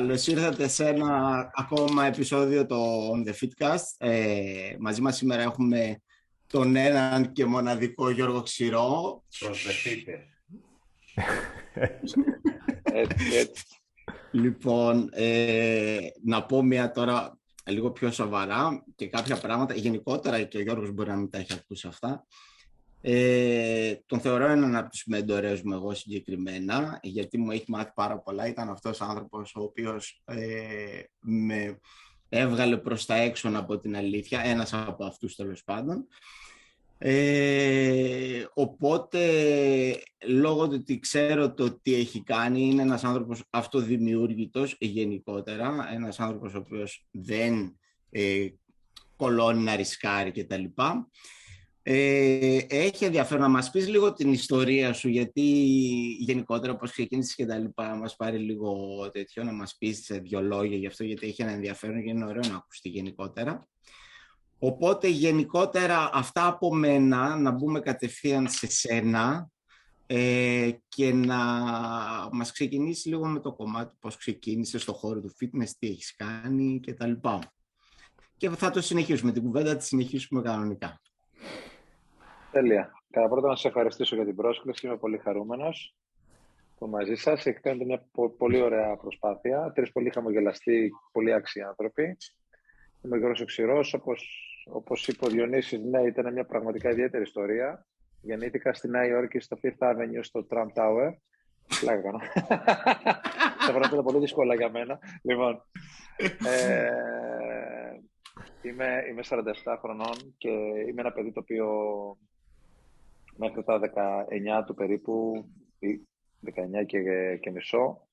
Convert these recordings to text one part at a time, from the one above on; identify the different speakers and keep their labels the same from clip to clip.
Speaker 1: Καλώς ήρθατε σε ένα ακόμα επεισόδιο των The Fitcast. Ε, μαζί μας σήμερα έχουμε τον έναν και μοναδικό Γιώργο Ξηρό.
Speaker 2: Προσδεθείτε.
Speaker 1: έτσι, έτσι. Λοιπόν, ε, να πω μια τώρα λίγο πιο σοβαρά και κάποια πράγματα. Γενικότερα και ο Γιώργος μπορεί να μην τα έχει ακούσει αυτά. Ε, τον θεωρώ έναν από τους μεντορές μου εγώ συγκεκριμένα, γιατί μου έχει μάθει πάρα πολλά. Ήταν αυτός ο άνθρωπος ο οποίος ε, με έβγαλε προς τα έξω από την αλήθεια, ένας από αυτούς τέλος πάντων. Ε, οπότε, λόγω του ότι ξέρω το τι έχει κάνει, είναι ένας άνθρωπος αυτοδημιούργητος γενικότερα, ένας άνθρωπος ο οποίος δεν ε, κολώνει να ρισκάρει κτλ. Ε, έχει ενδιαφέρον να μας πεις λίγο την ιστορία σου, γιατί γενικότερα πώς ξεκίνησες και τα λοιπά, να μας πάρει λίγο τέτοιο, να μας πεις σε δύο λόγια γι' αυτό, γιατί έχει ένα ενδιαφέρον και είναι ωραίο να ακουστεί γενικότερα. Οπότε γενικότερα αυτά από μένα, να μπούμε κατευθείαν σε σένα ε, και να μας ξεκινήσεις λίγο με το κομμάτι πώς ξεκίνησες στο χώρο του fitness, τι έχεις κάνει και τα λοιπά. Και θα το συνεχίσουμε, την κουβέντα τη συνεχίσουμε κανονικά.
Speaker 2: Τέλεια. Κατά πρώτα να σας ευχαριστήσω για την πρόσκληση. Είμαι πολύ χαρούμενος που μαζί σας. Έχει κάνει μια πολύ ωραία προσπάθεια. Τρεις πολύ χαμογελαστοί, πολύ άξιοι άνθρωποι. Είμαι ο Γιώργος Οξυρός. Όπως, όπως είπε ο Διονύσης, ναι, ήταν μια πραγματικά ιδιαίτερη ιστορία. Γεννήθηκα στη Νέα Υόρκη, στο Fifth Avenue, στο Trump Tower. Πλάκα κάνω. Τα πράγματα είναι πολύ δύσκολα για μένα. Λοιπόν, ε, είμαι, είμαι 47 χρονών και είμαι ένα παιδί το οποίο μέχρι τα 19 του περίπου, 19 και, και μισό,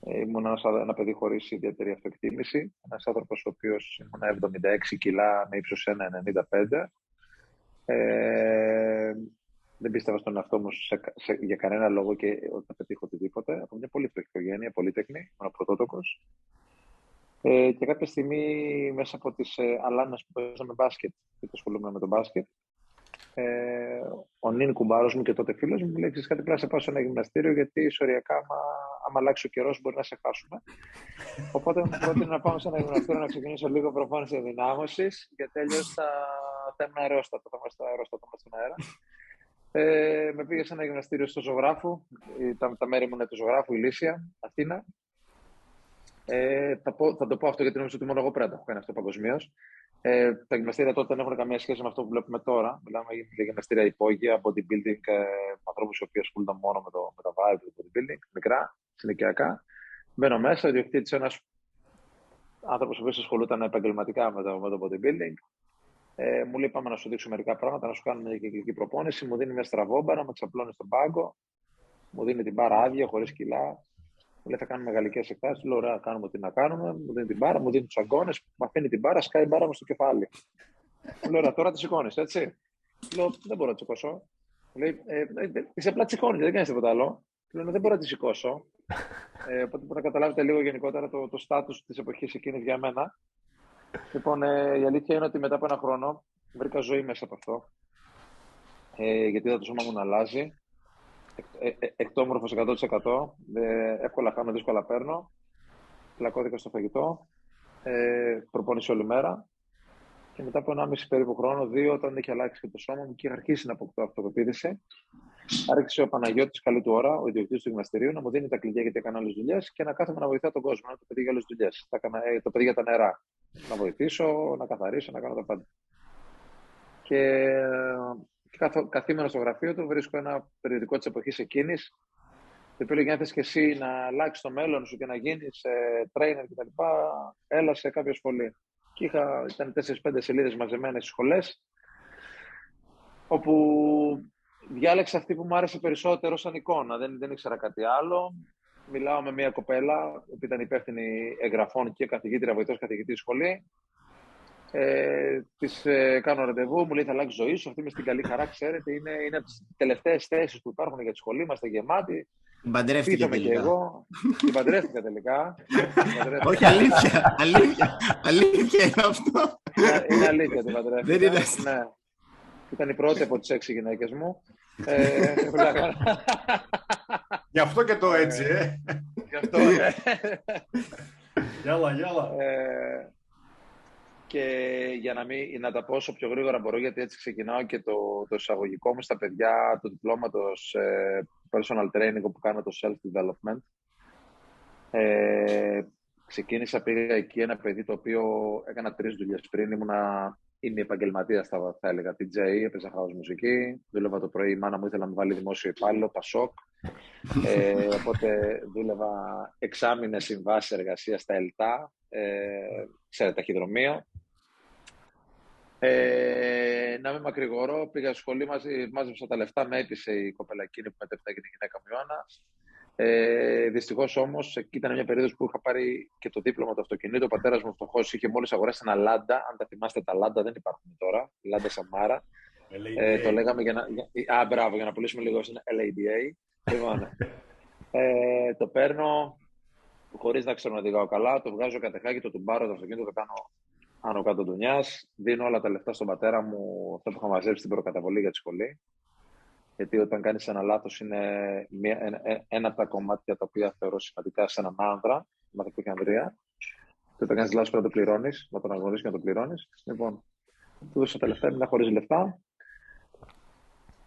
Speaker 2: ε, ήμουν ένας, ένα παιδί χωρίς ιδιαίτερη αυτοεκτίμηση. Ένας άνθρωπος ο οποίος ήμουν 76 κιλά με ύψος 1,95. Ε, δεν πίστευα στον εαυτό μου σε, σε, για κανένα λόγο και ότι θα πετύχω οτιδήποτε. Από μια πολύ φτωχή οικογένεια, πολύτεκνη, ήμουν πρωτότοκος. Ε, και κάποια στιγμή μέσα από τις ε, αλάνες που παίζαμε μπάσκετ, και ασχολούμαι με τον μπάσκετ, ε, ο Νίν κουμπάρος μου και τότε φίλος μου μου λέει: Κάτι πρέπει να σε πάω σε ένα γυμναστήριο, γιατί ισοριακά, άμα, άμα αλλάξει ο καιρός, μπορεί να σε χάσουμε. Οπότε μου πρότεινε να πάμε σε ένα γυμναστήριο να ξεκινήσω λίγο προπόνηση ενδυνάμωσης, γιατί αλλιώς θα, θα ήμουν αερόστατο, θα είμαστε αερόστατο στον αέρα. Ε, με πήγε σε ένα γυμναστήριο στο Ζωγράφου, τα, τα μέρη μου είναι του Ζωγράφου, Ηλίσια, Αθήνα. Ε, θα, πω, θα το πω αυτό γιατί νομίζω ότι μόνο εγώ πρέπει να το έχω κάνει αυτό παγκοσμίως. Ε, τα γυμναστήρια τότε δεν έχουν καμία σχέση με αυτό που βλέπουμε τώρα. Μιλάμε για γυμναστήρια υπόγεια, bodybuilding, ε, ανθρώπους οι οποίοι ασχολούνταν μόνο με, το, με τα βάρη του bodybuilding, μικρά, συνοικιακά. Μπαίνω μέσα, ο διοκτήτη ένας άνθρωπος ο οποίος ασχολούταν επαγγελματικά με το, με το bodybuilding. Ε, μου λέει: Πάμε να σου δείξω μερικά πράγματα, να σου κάνουμε μια κυκλική προπόνηση. Μου δίνει μια στραβόμπαρα, με ξαπλώνει στον πάγκο. Μου δίνει την μπάρα άδεια, χωρίς κιλά. Μου λέει θα κάνουμε γαλλικές εκτάσει. Λέω ωραία, κάνουμε τι να κάνουμε. Μου δίνει την μπάρα, μου δίνει τους αγκώνες, μου αφήνει την μπάρα, σκάει η μπάρα μου στο κεφάλι. Μου λέει ωραία, τώρα τη σηκώνεις, έτσι. Λέω δεν μπορώ να τη σηκώσω. Μου λέει ε, ε, είσαι απλά τη σηκώνει, δεν κάνεις τίποτα άλλο. Λέω δεν μπορώ να τη σηκώσω. Ε, οπότε να καταλάβετε λίγο γενικότερα το, το στάτους της εποχής εκείνης για μένα. Λοιπόν, ε, η αλήθεια είναι ότι μετά από ένα χρόνο βρήκα ζωή μέσα από αυτό. Ε, γιατί είδα το σώμα μου να αλλάζει ε, ε, εκτόμορφος 100%. Ε, εύκολα χάνω, δύσκολα παίρνω. Πλακώθηκα στο φαγητό. Ε, προπόνηση όλη μέρα. Και μετά από 1,5 περίπου χρόνο, δύο, όταν είχε αλλάξει και το σώμα μου και είχε αρχίσει να αποκτώ αυτοπεποίθηση, άρχισε ο Παναγιώτης, καλή του ώρα, ο ιδιοκτήτης του γυμναστηρίου, να μου δίνει τα κλειδιά γιατί έκανα άλλες δουλειές και να κάθομαι να βοηθάω τον κόσμο. Να το παιδί για άλλες δουλειές. Το παιδί για τα νερά. Να βοηθήσω, να καθαρίσω, να κάνω τα πάντα. Και καθήμενο στο γραφείο του, βρίσκω ένα περιοδικό της εποχής εκείνης. Το οποίο λέγει: Αν θε και εσύ να αλλάξεις το μέλλον σου και να γίνεις ε, trainer κτλ., έλα σε κάποια σχολή. Και είχα, ήταν 4-5 σελίδες μαζεμένες στις σχολές, όπου διάλεξα αυτή που μου άρεσε περισσότερο σαν εικόνα. Δεν, δεν ήξερα κάτι άλλο. Μιλάω με μια κοπέλα που ήταν υπεύθυνη εγγραφών και καθηγήτρια, βοηθός καθηγητής σχολή. Ε, τη ε, κάνω ραντεβού, μου λέει θα αλλάξει ζωή σου. Αυτή με στην καλή χαρά, ξέρετε, είναι, είναι από τις τελευταίες θέσεις που υπάρχουν για τη σχολή. Είμαστε γεμάτοι.
Speaker 1: Την παντρεύτηκε τελικά. Και
Speaker 2: εγώ. Την παντρεύτηκα τελικά.
Speaker 1: Όχι, αλήθεια. αλήθεια. αλήθεια είναι αυτό.
Speaker 2: Είναι αλήθεια την παντρεύτηκα.
Speaker 1: Δεν είναι
Speaker 2: ναι. Ήταν η πρώτη από τις έξι γυναίκες μου. ε,
Speaker 3: Γι' αυτό και το έτσι, ε.
Speaker 2: Γι' αυτό, ε.
Speaker 3: Γιάλα, γιάλα.
Speaker 2: Ε, και για να, μην, να τα πω όσο πιο γρήγορα μπορώ, γιατί έτσι ξεκινάω και το, το εισαγωγικό μου στα παιδιά του διπλώματος ε, personal training που κάνω το self-development. Ε, ξεκίνησα, πήγα εκεί ένα παιδί το οποίο έκανα τρεις δουλειές πριν, ήμουνα Είμαι επαγγελματίας, θα, θα έλεγα. DJ, έπαιζα house μουσική. Δούλευα το πρωί. Η μάνα μου ήθελε να μου βάλει δημόσιο υπάλληλο, Πασόκ. ε, οπότε δούλευα εξάμεινε συμβάσεις εργασίας στα ΕΛΤΑ, ε, σε ταχυδρομείο. Ε, να μην μακρηγορώ, πήγα στο σχολείο, μαζί, μάζεψα τα λεφτά, με έπεισε η κοπέλα εκείνη που μετέπειτα έγινε γυναίκα μου Ιωάννα. Ε, Δυστυχώς όμως, εκεί ήταν μια περίοδος που είχα πάρει και το δίπλωμα του αυτοκινήτου. Ο πατέρας μου φτωχό είχε μόλις αγοράσει ένα Λάντα. Αν τα θυμάστε, τα Λάντα δεν υπάρχουν τώρα. Λάντα Σαμάρα. Ε, το λέγαμε για να. Για, α, μπράβο, για να πουλήσουμε λίγο στην LADA. Λοιπόν, ε, το παίρνω χωρίς να ξέρω να οδηγάω καλά. Το βγάζω κατεχάκι, το τουμπάρω το αυτοκίνητο, το κάνω άνω κάτω του Δίνω όλα τα λεφτά στον πατέρα μου, αυτό που είχα μαζέψει στην προκαταβολή για τη σχολή. Γιατί όταν κάνεις ένα λάθος, είναι μία, ένα, ένα από τα κομμάτια τα οποία θεωρώ σημαντικά σε έναν άνδρα, μαθητική Ανδρία. Και όταν κάνεις λάθος, πρέπει να το πληρώνεις, να τον αγνωρίσει και να το πληρώνεις. Λοιπόν, του δώσα τα λεφτά, έμεινα χωρίς λεφτά.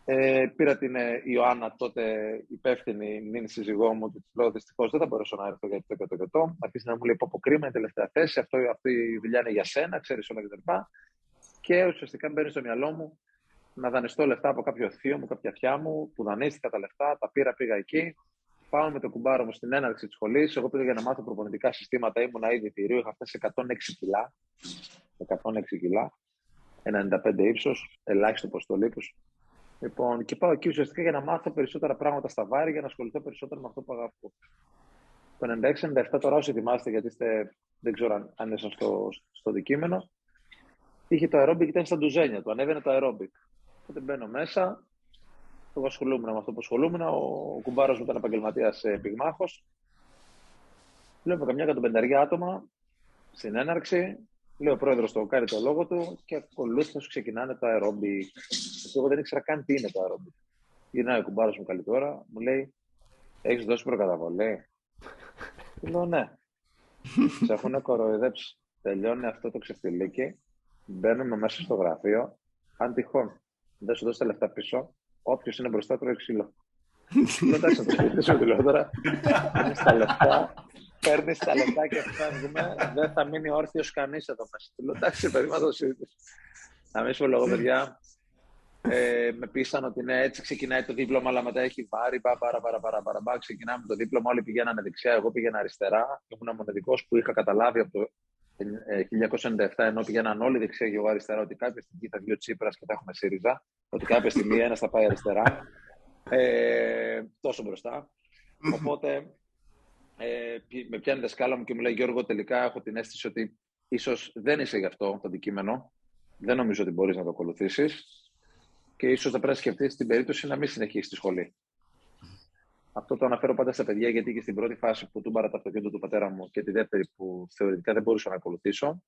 Speaker 2: Ε, πήρα την ε, Ιωάννα, τότε υπεύθυνη μήνυ σύζυγό μου, και της λέω: Δυστυχώς δεν θα μπορέσω να έρθω γιατί το και το και το. Αρχίζει να μου λέει: Πω κρίμα, είναι τελευταία θέση. Αυτό, αυτή η δουλειά είναι για σένα, ξέρεις όλα κτλ. Και, και ουσιαστικά μπαίνει στο μυαλό μου να δανειστώ λεφτά από κάποιο θείο μου, κάποια θιά μου, που δανείστηκα τα λεφτά, τα πήρα, πήγα εκεί. Πάω με το κουμπάρο μου στην έναρξη της σχολής. Εγώ πήγα για να μάθω προπονητικά συστήματα. Ήμουν ήδη θηρίου, είχα φτάσει 106 κιλά. 106 κιλά. 95 ύψος, ελάχιστο ποστολίπου. Λοιπόν, και πάω εκεί ουσιαστικά για να μάθω περισσότερα πράγματα στα βάρη, για να ασχοληθώ περισσότερο με αυτό που αγαπώ. Το 96-97 τώρα όσοι θυμάστε, γιατί είστε, δεν ξέρω αν ήσασταν στο, στο δικείμενο, είχε το aerobic, ήταν στα ντουζένια του, ανέβαινε το aerobic. Οπότε μπαίνω μέσα, εγώ ασχολούμαι με αυτό που ασχολούμαι. Ο κουμπάρος μου ήταν επαγγελματίας πυγμάχος. Βλέπω καμιά εκατοπενταριά άτομα στην έναρξη. Λέω ο πρόεδρος το κάνει το λόγο του και ακολούθω ξεκινάνε το αερόμπι. Εγώ δεν ήξερα καν τι είναι το αερόμπι. Γυρνάει ο κουμπάρος μου καλή τώρα, μου λέει: Έχεις δώσει προκαταβολή; Του λέω: Ναι. Σε έχουν κοροϊδέψει. Τελειώνει αυτό το ξεφτιλίκι. Μπαίνουμε μέσα στο γραφείο. Αν τυχόν δεν σου δώσει τα λεφτά πίσω, όποιος είναι μπροστά τρώει ξύλο. Εντάξει, να το συζητήσω λέω τώρα. Παίρνει τα λεφτά, παίρνεις τα λεφτά και φεύγουμε. Δεν θα μείνει όρθιος κανείς εδώ μέσα. Του λέω εντάξει, παιδί, το συζητήσω. Να μην σου λέω, παιδιά, ε, με πείσαν ότι ναι, έτσι ξεκινάει το δίπλωμα, αλλά μετά έχει βάρη, πάρα, πάρα, πάρα, πάρα, πάρα, πάρα. Ξεκινάμε το δίπλωμα, όλοι πηγαίνανε δεξιά, εγώ πήγαινα αριστερά. Ήμουν μοναδικός που είχα καταλάβει από το 1997, ενώ πήγαιναν όλοι δεξιά και εγώ αριστερά, ότι κάποια στιγμή θα βγει ο Τσίπρας και θα έχουμε ΣΥΡΙΖΑ, ότι κάποια στιγμή ένας θα πάει αριστερά. Ε, τόσο μπροστά. Οπότε ε, με πιάνει τα σκάλα μου και μου λέει Γιώργο, τελικά έχω την αίσθηση ότι ίσως δεν είσαι γι' αυτό το αντικείμενο. Δεν νομίζω ότι μπορείς να το ακολουθήσεις. Και ίσως θα πρέπει να σκεφτείς την περίπτωση να μην συνεχίσεις τη σχολή. Αυτό το αναφέρω πάντα στα παιδιά, γιατί και στην πρώτη φάση που του μπάρα το αυτοκίνητο του πατέρα μου και τη δεύτερη που θεωρητικά δεν μπορούσα να ακολουθήσω,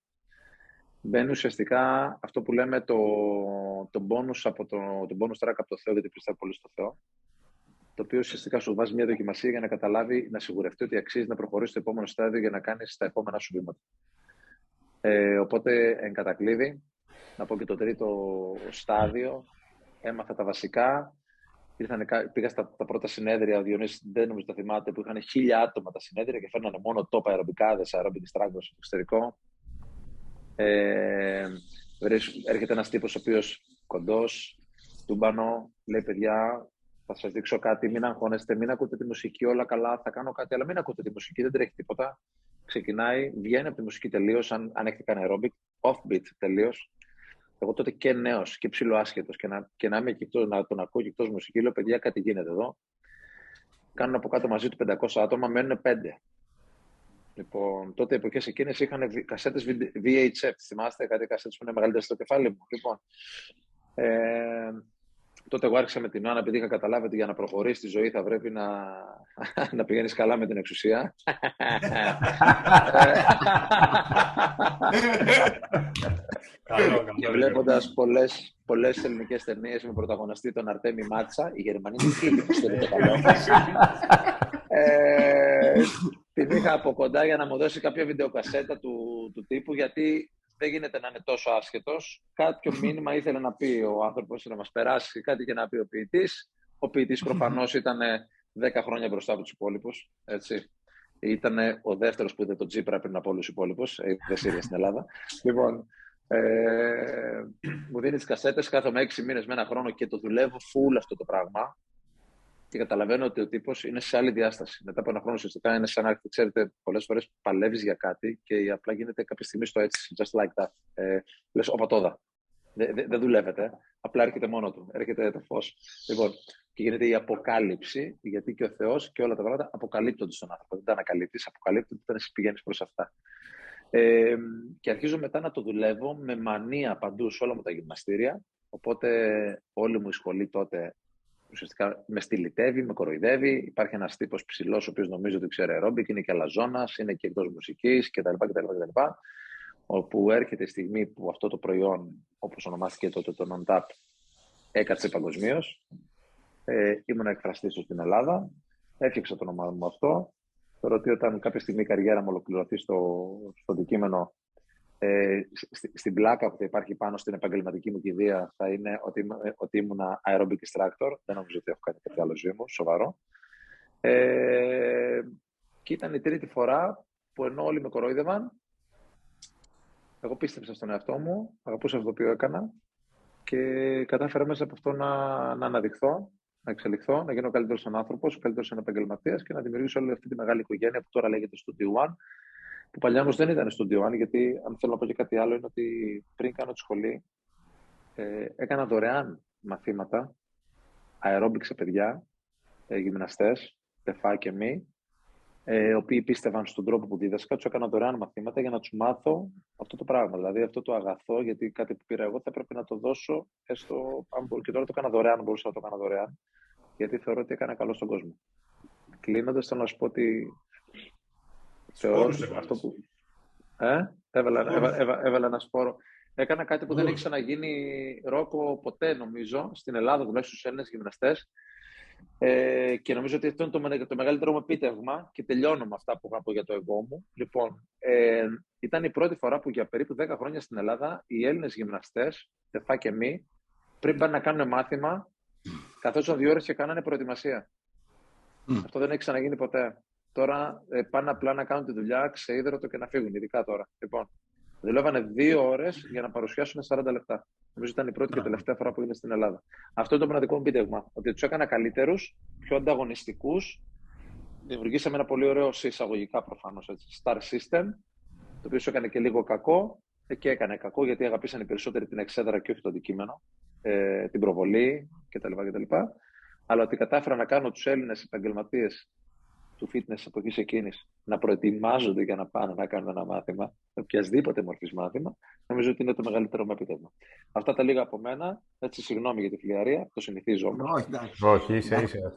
Speaker 2: μπαίνει ουσιαστικά αυτό που λέμε το, το bonus από το, το bonus track από το Θεό, γιατί πιστεύω πολύ στο Θεό, το οποίο ουσιαστικά σου βάζει μια δοκιμασία για να καταλάβει, να σιγουρευτεί ότι αξίζει να προχωρήσει στο επόμενο στάδιο για να κάνεις τα επόμενα σου βήματα. Ε, οπότε, εν κατακλείδη, να πω και το τρίτο στάδιο, έμαθα τα βασικά, Ήρθανε, πήγα στα τα πρώτα συνέδρια, ο Διονύσης δεν νομίζω τα θυμάται, που είχαν χίλια άτομα τα συνέδρια και φέρνανε μόνο τόπα αεροπικάδες, aerobic distractors στο εξωτερικό. Ε, έρχεται ένας τύπος ο οποίος κοντός, τούμπανο, λέει παιδιά, θα σας δείξω κάτι, μην αγχώνεστε, μην ακούτε τη μουσική, όλα καλά, θα κάνω κάτι, αλλά μην ακούτε τη μουσική, δεν τρέχει τίποτα. Ξεκινάει, βγαίνει από τη μουσική τελείως, αν, αν έχετε κάνει aerobic, off-beat τελείως, εγώ τότε και νέος και ψηλό άσχετο και να, και να είμαι εκτός, να τον ακούω και εκτός μουσική, λέω παιδιά, κάτι γίνεται εδώ. Κάνουν από κάτω μαζί του 500 άτομα, μένουν 5. Λοιπόν, τότε οι εποχές εκείνες είχαν κασέτες VHF. Θυμάστε κάτι κασέτες που είναι μεγαλύτερες στο κεφάλι μου. Λοιπόν, ε, Τότε εγώ άρχισα με την Άννα επειδή είχα καταλάβει ότι για να προχωρήσει τη ζωή θα πρέπει να, να πηγαίνεις καλά με την εξουσία. και βλέποντας πολλές πολλές ελληνικές ταινίες με πρωταγωνιστή τον Αρτέμι Μάτσα, η Γερμανοί είναι που στέλνει το καλό. ε, την είχα από κοντά για να μου δώσει κάποια βιντεοκασέτα του, του τύπου, γιατί δεν γίνεται να είναι τόσο άσχετος. Κάποιο μήνυμα ήθελε να πει ο άνθρωπος να μας περάσει, κάτι και να πει ο ποιητής. Ο ποιητής προφανώς ήταν 10 χρόνια μπροστά από τους υπόλοιπους. Ήταν ο δεύτερος που είδε τον Τζίπρα πριν από όλους τους υπόλοιπους. Δεν σύρια στην Ελλάδα. Λοιπόν, ε, μου δίνεις τι κασέτες, κάθομαι έξι μήνες με ένα χρόνο και το δουλεύω full αυτό το πράγμα. Και καταλαβαίνω ότι ο τύπος είναι σε άλλη διάσταση. Μετά από ένα χρόνο ουσιαστικά είναι σαν να ξέρετε, πολλές φορές παλεύεις για κάτι και απλά γίνεται κάποια στιγμή στο έτσι, just like that. Ε, Λες, οπατόδα. Δεν δε, δε δουλεύετε. Απλά έρχεται μόνο του. Έρχεται το φως. Λοιπόν, και γίνεται η αποκάλυψη, γιατί και ο Θεός και όλα τα πράγματα αποκαλύπτονται στον άνθρωπο. Δεν τα ανακαλύπτεις, αποκαλύπτονται όταν εσύ πηγαίνεις προς αυτά. Ε, και αρχίζω μετά να το δουλεύω με μανία παντού σε όλα μου τα γυμναστήρια. Οπότε όλη μου η σχολή τότε ουσιαστικά με στυλιτεύει, με κοροϊδεύει. Υπάρχει ένας τύπος ψηλός, ο οποίος νομίζω ότι ξέρει αερόμπικ, είναι και αλαζόνας, είναι και εκτός μουσικής κτλ, κτλ, κτλ. Όπου έρχεται η στιγμή που αυτό το προϊόν, όπως ονομάστηκε τότε το non-tap, έκατσε παγκοσμίως. Ε, ήμουν εκφραστής στην Ελλάδα. Έφτιαξα το όνομά μου αυτό. Θεωρώ ότι όταν κάποια στιγμή η καριέρα μου ολοκληρωθεί στο, στο αντικείμενο, ε, στην πλάκα που θα υπάρχει πάνω στην επαγγελματική μου κηδεία θα είναι ότι, ότι ήμουν aerobic instructor. Δεν νομίζω ότι έχω κάνει κάτι άλλο ζωή μου, σοβαρό. Ε, και ήταν η τρίτη φορά που ενώ όλοι με κορόιδευαν, εγώ πίστεψα στον εαυτό μου, αγαπούσα αυτό το οποίο έκανα και κατάφερα μέσα από αυτό να, να αναδειχθώ να εξελιχθώ, να γίνω καλύτερος σαν άνθρωπος, καλύτερος σαν επαγγελματίας και να δημιουργήσω όλη αυτή τη μεγάλη οικογένεια που τώρα λέγεται Studio One. Που παλιά όμως δεν ήταν Studio One, γιατί αν θέλω να πω και κάτι άλλο, είναι ότι πριν κάνω τη σχολή, ε, έκανα δωρεάν μαθήματα αερόμπικ σε παιδιά, ε, γυμναστές, τεφά και μη, ε, οι οποίοι πίστευαν στον τρόπο που δίδασκα, τους έκανα δωρεάν μαθήματα για να τους μάθω αυτό το πράγμα. Δηλαδή αυτό το αγαθό, γιατί κάτι που πήρα εγώ θα έπρεπε να το δώσω έστω. Αν και τώρα το έκανα δωρεάν, μπορούσα να το έκανα δωρεάν, γιατί θεωρώ ότι έκανα καλό στον κόσμο. Κλείνοντας, θέλω να σου πω ότι.
Speaker 3: Θεωρώ ότι αυτό που.
Speaker 2: Ε, έβαλα, έβαλα, έβαλα, έβαλα ένα σπόρο. Έκανα κάτι που δεν έχει ξαναγίνει ρόκο ποτέ, νομίζω, στην Ελλάδα, τουλάχιστον στου Έλληνες γυμναστές. Ε, και νομίζω ότι αυτό είναι το, το μεγαλύτερο μου επίτευγμα και τελειώνω με αυτά που είχα πω για το εγώ μου. Λοιπόν, ε, ήταν η πρώτη φορά που για περίπου 10 χρόνια στην Ελλάδα οι Έλληνες γυμναστές, τεφά και μη, πριν πάνε να κάνουν μάθημα, καθώς δύο ώρες και κάνανε προετοιμασία. Αυτό δεν έχει ξαναγίνει ποτέ. Τώρα ε, πάνε απλά να κάνουν τη δουλειά, ξείδρωτο και να φύγουν, ειδικά τώρα. Λοιπόν, δουλεύανε δύο ώρες για να παρουσιάσουν 40 λεπτά. Νομίζω ήταν η πρώτη και τελευταία φορά που είναι στην Ελλάδα. Αυτό είναι το μοναδικό μου πίτευμα. Ότι τους έκανα καλύτερους, πιο ανταγωνιστικούς. Δημιουργήσαμε ένα πολύ ωραίο εισαγωγικά προφανώς star system, το οποίο σου έκανε και λίγο κακό. Ε, και έκανε κακό γιατί αγαπήσαν οι περισσότεροι την εξέδρα και όχι το αντικείμενο, ε, την προβολή κτλ. κτλ. Αλλά ότι κατάφερα να κάνω τους Έλληνες επαγγελματίες του fitness εποχή εκείνη να προετοιμάζονται για να πάνε να κάνουν ένα μάθημα, οποιασδήποτε μορφής μάθημα, νομίζω ότι είναι το μεγαλύτερο μου επίτευγμα. Αυτά τα λίγα από μένα. Έτσι, συγγνώμη για τη φιλιαρία, το συνηθίζω όμω.
Speaker 4: Όχι, Όχι, είσαι, είσαι.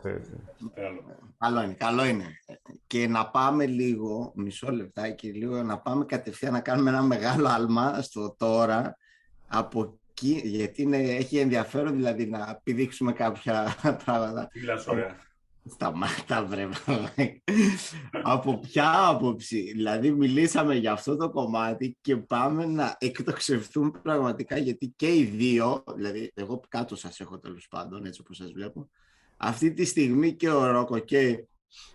Speaker 1: Καλό είναι, καλό είναι. Και να πάμε λίγο, μισό λεπτάκι, λίγο, να πάμε κατευθείαν να κάνουμε ένα μεγάλο άλμα στο τώρα από εκεί, γιατί είναι, έχει ενδιαφέρον δηλαδή να πηδήξουμε κάποια πράγματα.
Speaker 3: ωραία.
Speaker 1: Σταμάτα βρε Από ποια άποψη; Δηλαδή μιλήσαμε για αυτό το κομμάτι Και πάμε να εκτοξευθούμε πραγματικά Γιατί και οι δύο Δηλαδή εγώ κάτω σας έχω τέλος πάντων Έτσι όπως σας βλέπω Αυτή τη στιγμή και ο Ρόκο και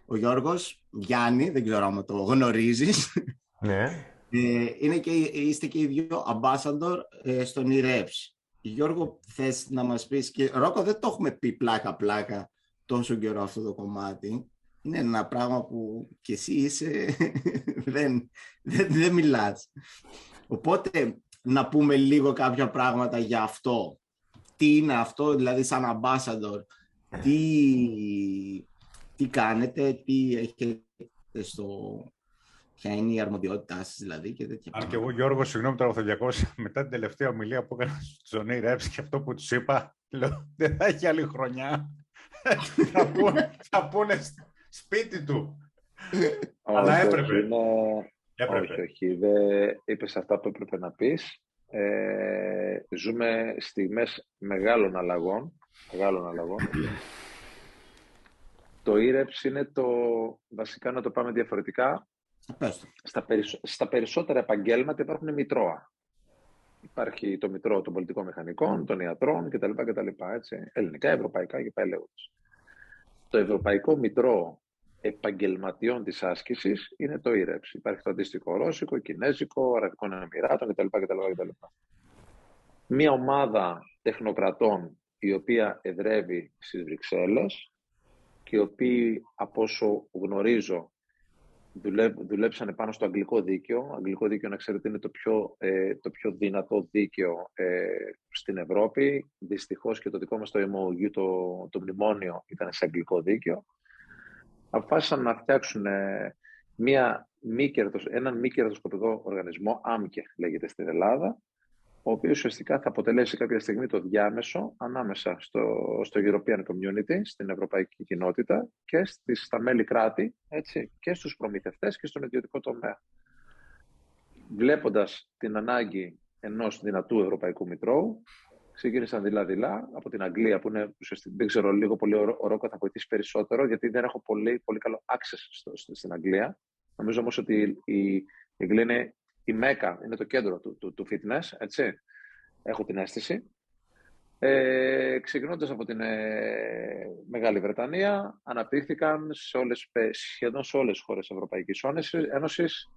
Speaker 1: ο Γιώργος Γιάννη, δεν ξέρω αν το γνωρίζεις
Speaker 4: Ναι.
Speaker 1: ε, είναι και, Είστε και οι δύο ambassador ε, στον EREPS Γιώργο θες να μας πεις και Ρόκο δεν το έχουμε πει πλάκα πλάκα τόσο καιρό αυτό το κομμάτι. Είναι ένα πράγμα που κι εσύ είσαι, δεν, δεν, δεν μιλάς. Οπότε, να πούμε λίγο κάποια πράγματα για αυτό. Τι είναι αυτό, δηλαδή σαν ambassador, τι, τι κάνετε, τι έχετε στο, ποια είναι η αρμοδιότητά σας δηλαδή και τέτοια.
Speaker 5: Αν και εγώ, Γιώργο, συγγνώμη τώρα θα διακόψω, μετά την τελευταία ομιλία που έκανα στον Τζονί Ρέψ και αυτό που τους είπα, λέω, δεν θα έχει άλλη χρονιά. Θα, πούνε, θα πούνε σπίτι του. Αλλά έπρεπε.
Speaker 2: Είναι... έπρεπε. Όχι, όχι. Δεν είπες αυτά που έπρεπε να πεις. Ε, ζούμε στιγμές μεγάλων αλλαγών. Μεγάλων αλλαγών. το ήρεψ είναι το, βασικά να το πάμε διαφορετικά, στα, στα περισσότερα επαγγέλματα υπάρχουν μητρώα. Υπάρχει το μητρό των πολιτικών μηχανικών, των ιατρών κτλ. κτλ έτσι. Ελληνικά, ευρωπαϊκά και πάει Το ευρωπαϊκό μητρό επαγγελματιών της άσκησης είναι το ήρεψ. Υπάρχει το αντίστοιχο ρώσικο, κινέζικο, αραβικών εμμυράτων κτλ. κτλ, κτλ. Μία ομάδα τεχνοκρατών η οποία εδρεύει στις Βρυξέλλες και οι οποίοι από όσο γνωρίζω δουλέψανε πάνω στο αγγλικό δίκαιο. Αγγλικό δίκαιο, να ξέρετε, είναι το πιο, ε, το πιο δυνατό δίκαιο ε, στην Ευρώπη. Δυστυχώς και το δικό μας το MOU, το, το μνημόνιο, ήταν σε αγγλικό δίκαιο. Αποφάσισαν να φτιάξουν ε, μια μη έναν μη κερδοσκοπικό οργανισμό, ΆΜΚΕ λέγεται στην Ελλάδα, ο οποίος ουσιαστικά θα αποτελέσει κάποια στιγμή το διάμεσο ανάμεσα στο, στο European Community, στην ευρωπαϊκή κοινότητα και στις, στα μέλη κράτη έτσι, και στους προμηθευτές και στον ιδιωτικό τομέα. Βλέποντας την ανάγκη ενός δυνατού ευρωπαϊκού μητρώου, ξεκίνησαν δειλά-δειλά από την Αγγλία, που είναι ουσιαστικά, δεν ξέρω λίγο πολύ, ο Ρόκα θα βοηθήσει περισσότερο, γιατί δεν έχω πολύ, πολύ καλό access στο, στην Αγγλία. Νομίζω όμως ότι η, η Αγγλία είναι η Μέκα είναι το κέντρο του, του, του fitness, έτσι. Έχω την αίσθηση. Ε, ξεκινώντας από την ε, Μεγάλη Βρετανία, αναπτύχθηκαν σε όλες, σχεδόν σε όλες τις χώρες Ευρωπαϊκής Ένωσης.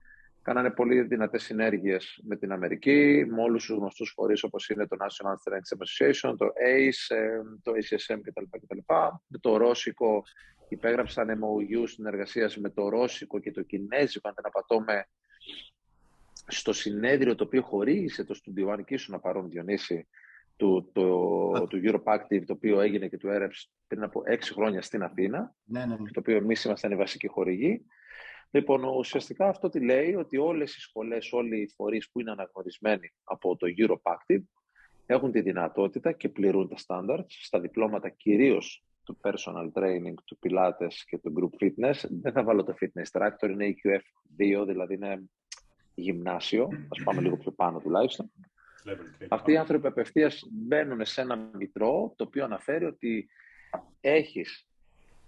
Speaker 2: Κάνανε πολύ δυνατές συνέργειες με την Αμερική, με όλους τους γνωστούς φορείς όπως είναι το National Strength Association, το ACE, ε, το ACSM κτλ. κτλ. Με το Ρώσικο υπέγραψαν MOU συνεργασία με το Ρώσικο και το Κινέζικο, αν δεν απατώμε, στο συνέδριο το οποίο χορήγησε το Studio One και ήσουν να παρόν Διονύση του, το, του Europe Active, το οποίο έγινε και του έρεψε πριν από έξι χρόνια στην Αθήνα,
Speaker 1: ναι, ναι,
Speaker 2: ναι. το οποίο εμείς ήμασταν οι βασικοί χορηγοί. Λοιπόν, ουσιαστικά αυτό τι λέει, ότι όλες οι σχολές, όλοι οι φορείς που είναι αναγνωρισμένοι από το Europe Active έχουν τη δυνατότητα και πληρούν τα standards στα διπλώματα κυρίως του personal training, του Pilates και του group fitness. Δεν θα βάλω το fitness tractor, είναι EQF2, δηλαδή είναι γυμνάσιο, ας πάμε λίγο πιο πάνω τουλάχιστον. Αυτοί οι άνθρωποι απευθείας μπαίνουν σε ένα μητρό το οποίο αναφέρει ότι έχεις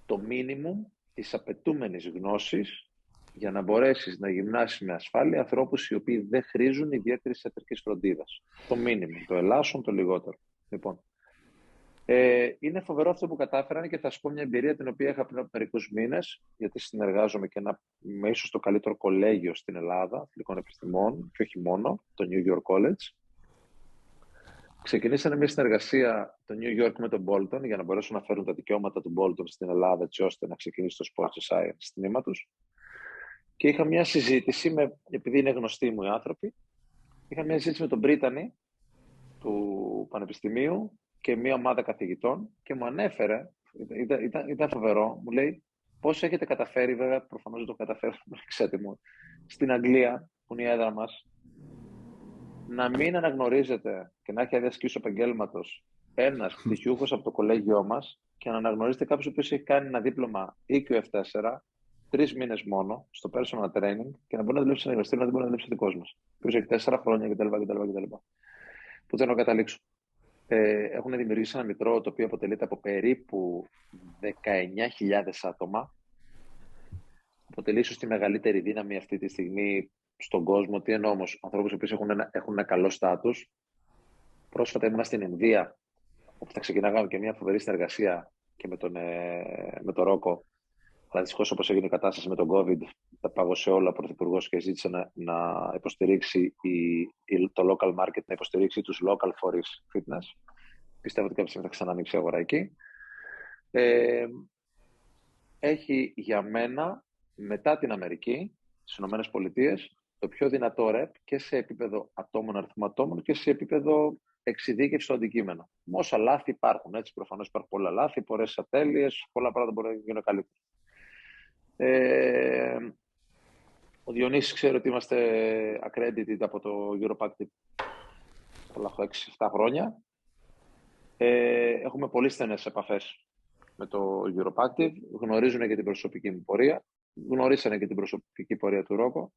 Speaker 2: το μίνιμουμ της απαιτούμενης γνώσης για να μπορέσεις να γυμνάσεις με ασφάλεια ανθρώπους οι οποίοι δεν χρήζουν ιδιαίτερης ιατρικής φροντίδας. Το μίνιμουμ, το ελάσσον, το λιγότερο. Λοιπόν, ε, είναι φοβερό αυτό που κατάφεραν και θα σου πω μια εμπειρία την οποία είχα πριν από μερικούς μήνες, γιατί συνεργάζομαι και ένα, με ίσως το καλύτερο κολέγιο στην Ελλάδα, αθλητικών επιστημών, και όχι μόνο, το New York College. Ξεκινήσανε μια συνεργασία το New York με τον Bolton για να μπορέσουν να φέρουν τα δικαιώματα του Bolton στην Ελλάδα, έτσι ώστε να ξεκινήσει το Sports Science στην τους. Και είχα μια συζήτηση, με, επειδή είναι γνωστοί μου οι άνθρωποι, είχα μια συζήτηση με τον Πρίτανη του Πανεπιστημίου και μία ομάδα καθηγητών και μου ανέφερε, ήταν, ήταν, ήταν φοβερό, μου λέει πώς έχετε καταφέρει, βέβαια προφανώς δεν το καταφέρω, ξέρετε μου, στην Αγγλία, που είναι η έδρα μας, να μην αναγνωρίζετε και να έχει ασκήσει επαγγέλματος ένας πτυχιούχος από το κολέγιό μας και να αναγνωρίζετε κάποιος που έχει κάνει ένα δίπλωμα EQF4 τρεις μήνες μόνο στο personal training και να μπορεί να δουλέψει σε ένα εργαστήριο να δεν μπορεί να δουλέψει δικό μας. Ποιος έχει τέσσερα χρόνια κτλ. κτλ. Που θέλω να καταλήξω ε, έχουν δημιουργήσει ένα μητρό το οποίο αποτελείται από περίπου 19.000 άτομα. Αποτελεί ίσως τη μεγαλύτερη δύναμη αυτή τη στιγμή στον κόσμο. Τι εννοώ όμως, ανθρώπους που έχουν ένα, έχουν ένα καλό στάτους. Πρόσφατα ήμουν στην Ινδία, όπου θα ξεκινάγαμε και μια φοβερή συνεργασία και με τον, ε, με τον Ρόκο. Αλλά δυστυχώς, όπως έγινε η κατάσταση με τον COVID, τα πάγωσε όλα ο Πρωθυπουργός και ζήτησε να, να υποστηρίξει η, η, το local market, να υποστηρίξει τους local φορείς fitness. Πιστεύω ότι κάποια στιγμή θα ξανανοίξει η αγορά εκεί. Ε, έχει για μένα, μετά την Αμερική, στις Ηνωμένες Πολιτείες, το πιο δυνατό ρεπ και σε επίπεδο ατόμων, αριθμού ατόμων και σε επίπεδο εξειδίκευση στο αντικείμενο. Με όσα λάθη υπάρχουν, έτσι προφανώς υπάρχουν πολλά λάθη, πολλές ατέλειες, πολλά πράγματα μπορεί να γίνουν καλύτερα. Ε, ο Διονύσης ξέρω ότι είμαστε accredited από το Europact πολλά 6-7 χρόνια. Ε, έχουμε πολύ στενές επαφές με το Europactive, γνωρίζουν και την προσωπική μου πορεία, γνωρίσανε και την προσωπική πορεία του Ρόκο.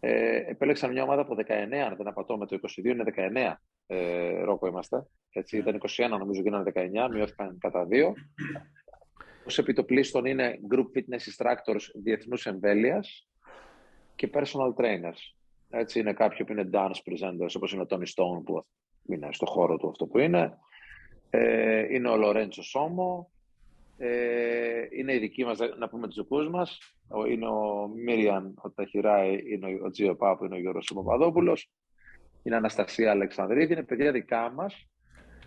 Speaker 2: Ε, επέλεξαν μια ομάδα από 19, αν δεν απατώ, με το 22 είναι 19 ε, Ρόκο είμαστε. Έτσι, ναι. ήταν 21 νομίζω γίνανε 19, μειώθηκαν κατά 2. Ω επιτοπλίστων είναι group fitness instructors Διεθνούς Εμβέλειας και personal trainers. Έτσι είναι κάποιοι που είναι dance presenters, όπως είναι ο Tony Stone που είναι στο χώρο του αυτό που είναι. Ε, είναι ο Λορέντσο Σόμο. Ε, είναι η δική μας να πούμε τους δικούς μας. Είναι ο Μίριαν, ο Ταχυράη, είναι ο Τζίο Πάπου, είναι ο Γιώργος Σουμοπαδόπουλος. Είναι η Αναστασία Αλεξανδρίδη, είναι παιδιά δικά μας,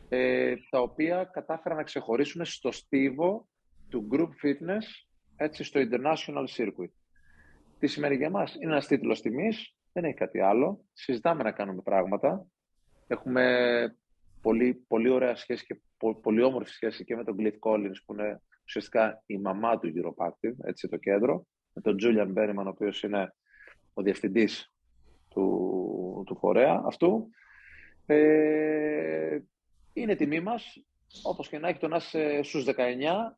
Speaker 2: ε, τα οποία κατάφεραν να ξεχωρίσουν στο στίβο του Group Fitness έτσι, στο International Circuit. Τι σημαίνει για μας; Είναι ένας τίτλος τιμής, δεν έχει κάτι άλλο. Συζητάμε να κάνουμε πράγματα. Έχουμε πολύ, πολύ ωραία σχέση και πολύ όμορφη σχέση και με τον Cliff Collins που είναι ουσιαστικά η μαμά του Europactive, έτσι το κέντρο, με τον Julian Berryman, ο οποίος είναι ο διευθυντής του, του φορέα αυτού. Ε, είναι τιμή μας, όπως και να έχει τον να είσαι στους 19,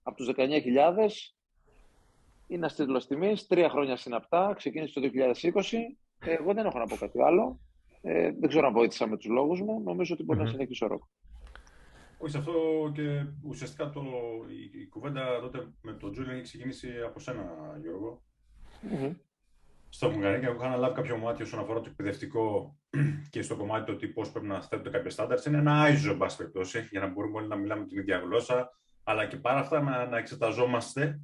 Speaker 2: από τους 19.000, είναι ένας τίτλος τιμής, τρία χρόνια συναπτά, ξεκίνησε το 2020. Εγώ δεν έχω να πω κάτι άλλο. Ε, δεν ξέρω αν βοήθησα με τους λόγους μου. Νομίζω ότι μπορεί mm-hmm. να συνεχίσει ο Ρόκο.
Speaker 5: Όχι, αυτό και ουσιαστικά το, η, η κουβέντα τότε με τον Τζούλιαν έχει ξεκινήσει από σένα, Γιώργο. Mm-hmm. Στο Ουγγαρία και έχω αναλάβει κάποιο μάτι όσον αφορά το εκπαιδευτικό και στο κομμάτι το πώς πρέπει να θέτονται κάποια στάνταρ. Είναι ένα άιζο, εν πάση περιπτώσει, για να μπορούμε όλοι να μιλάμε την ίδια γλώσσα, αλλά και παρά αυτά να, να εξεταζόμαστε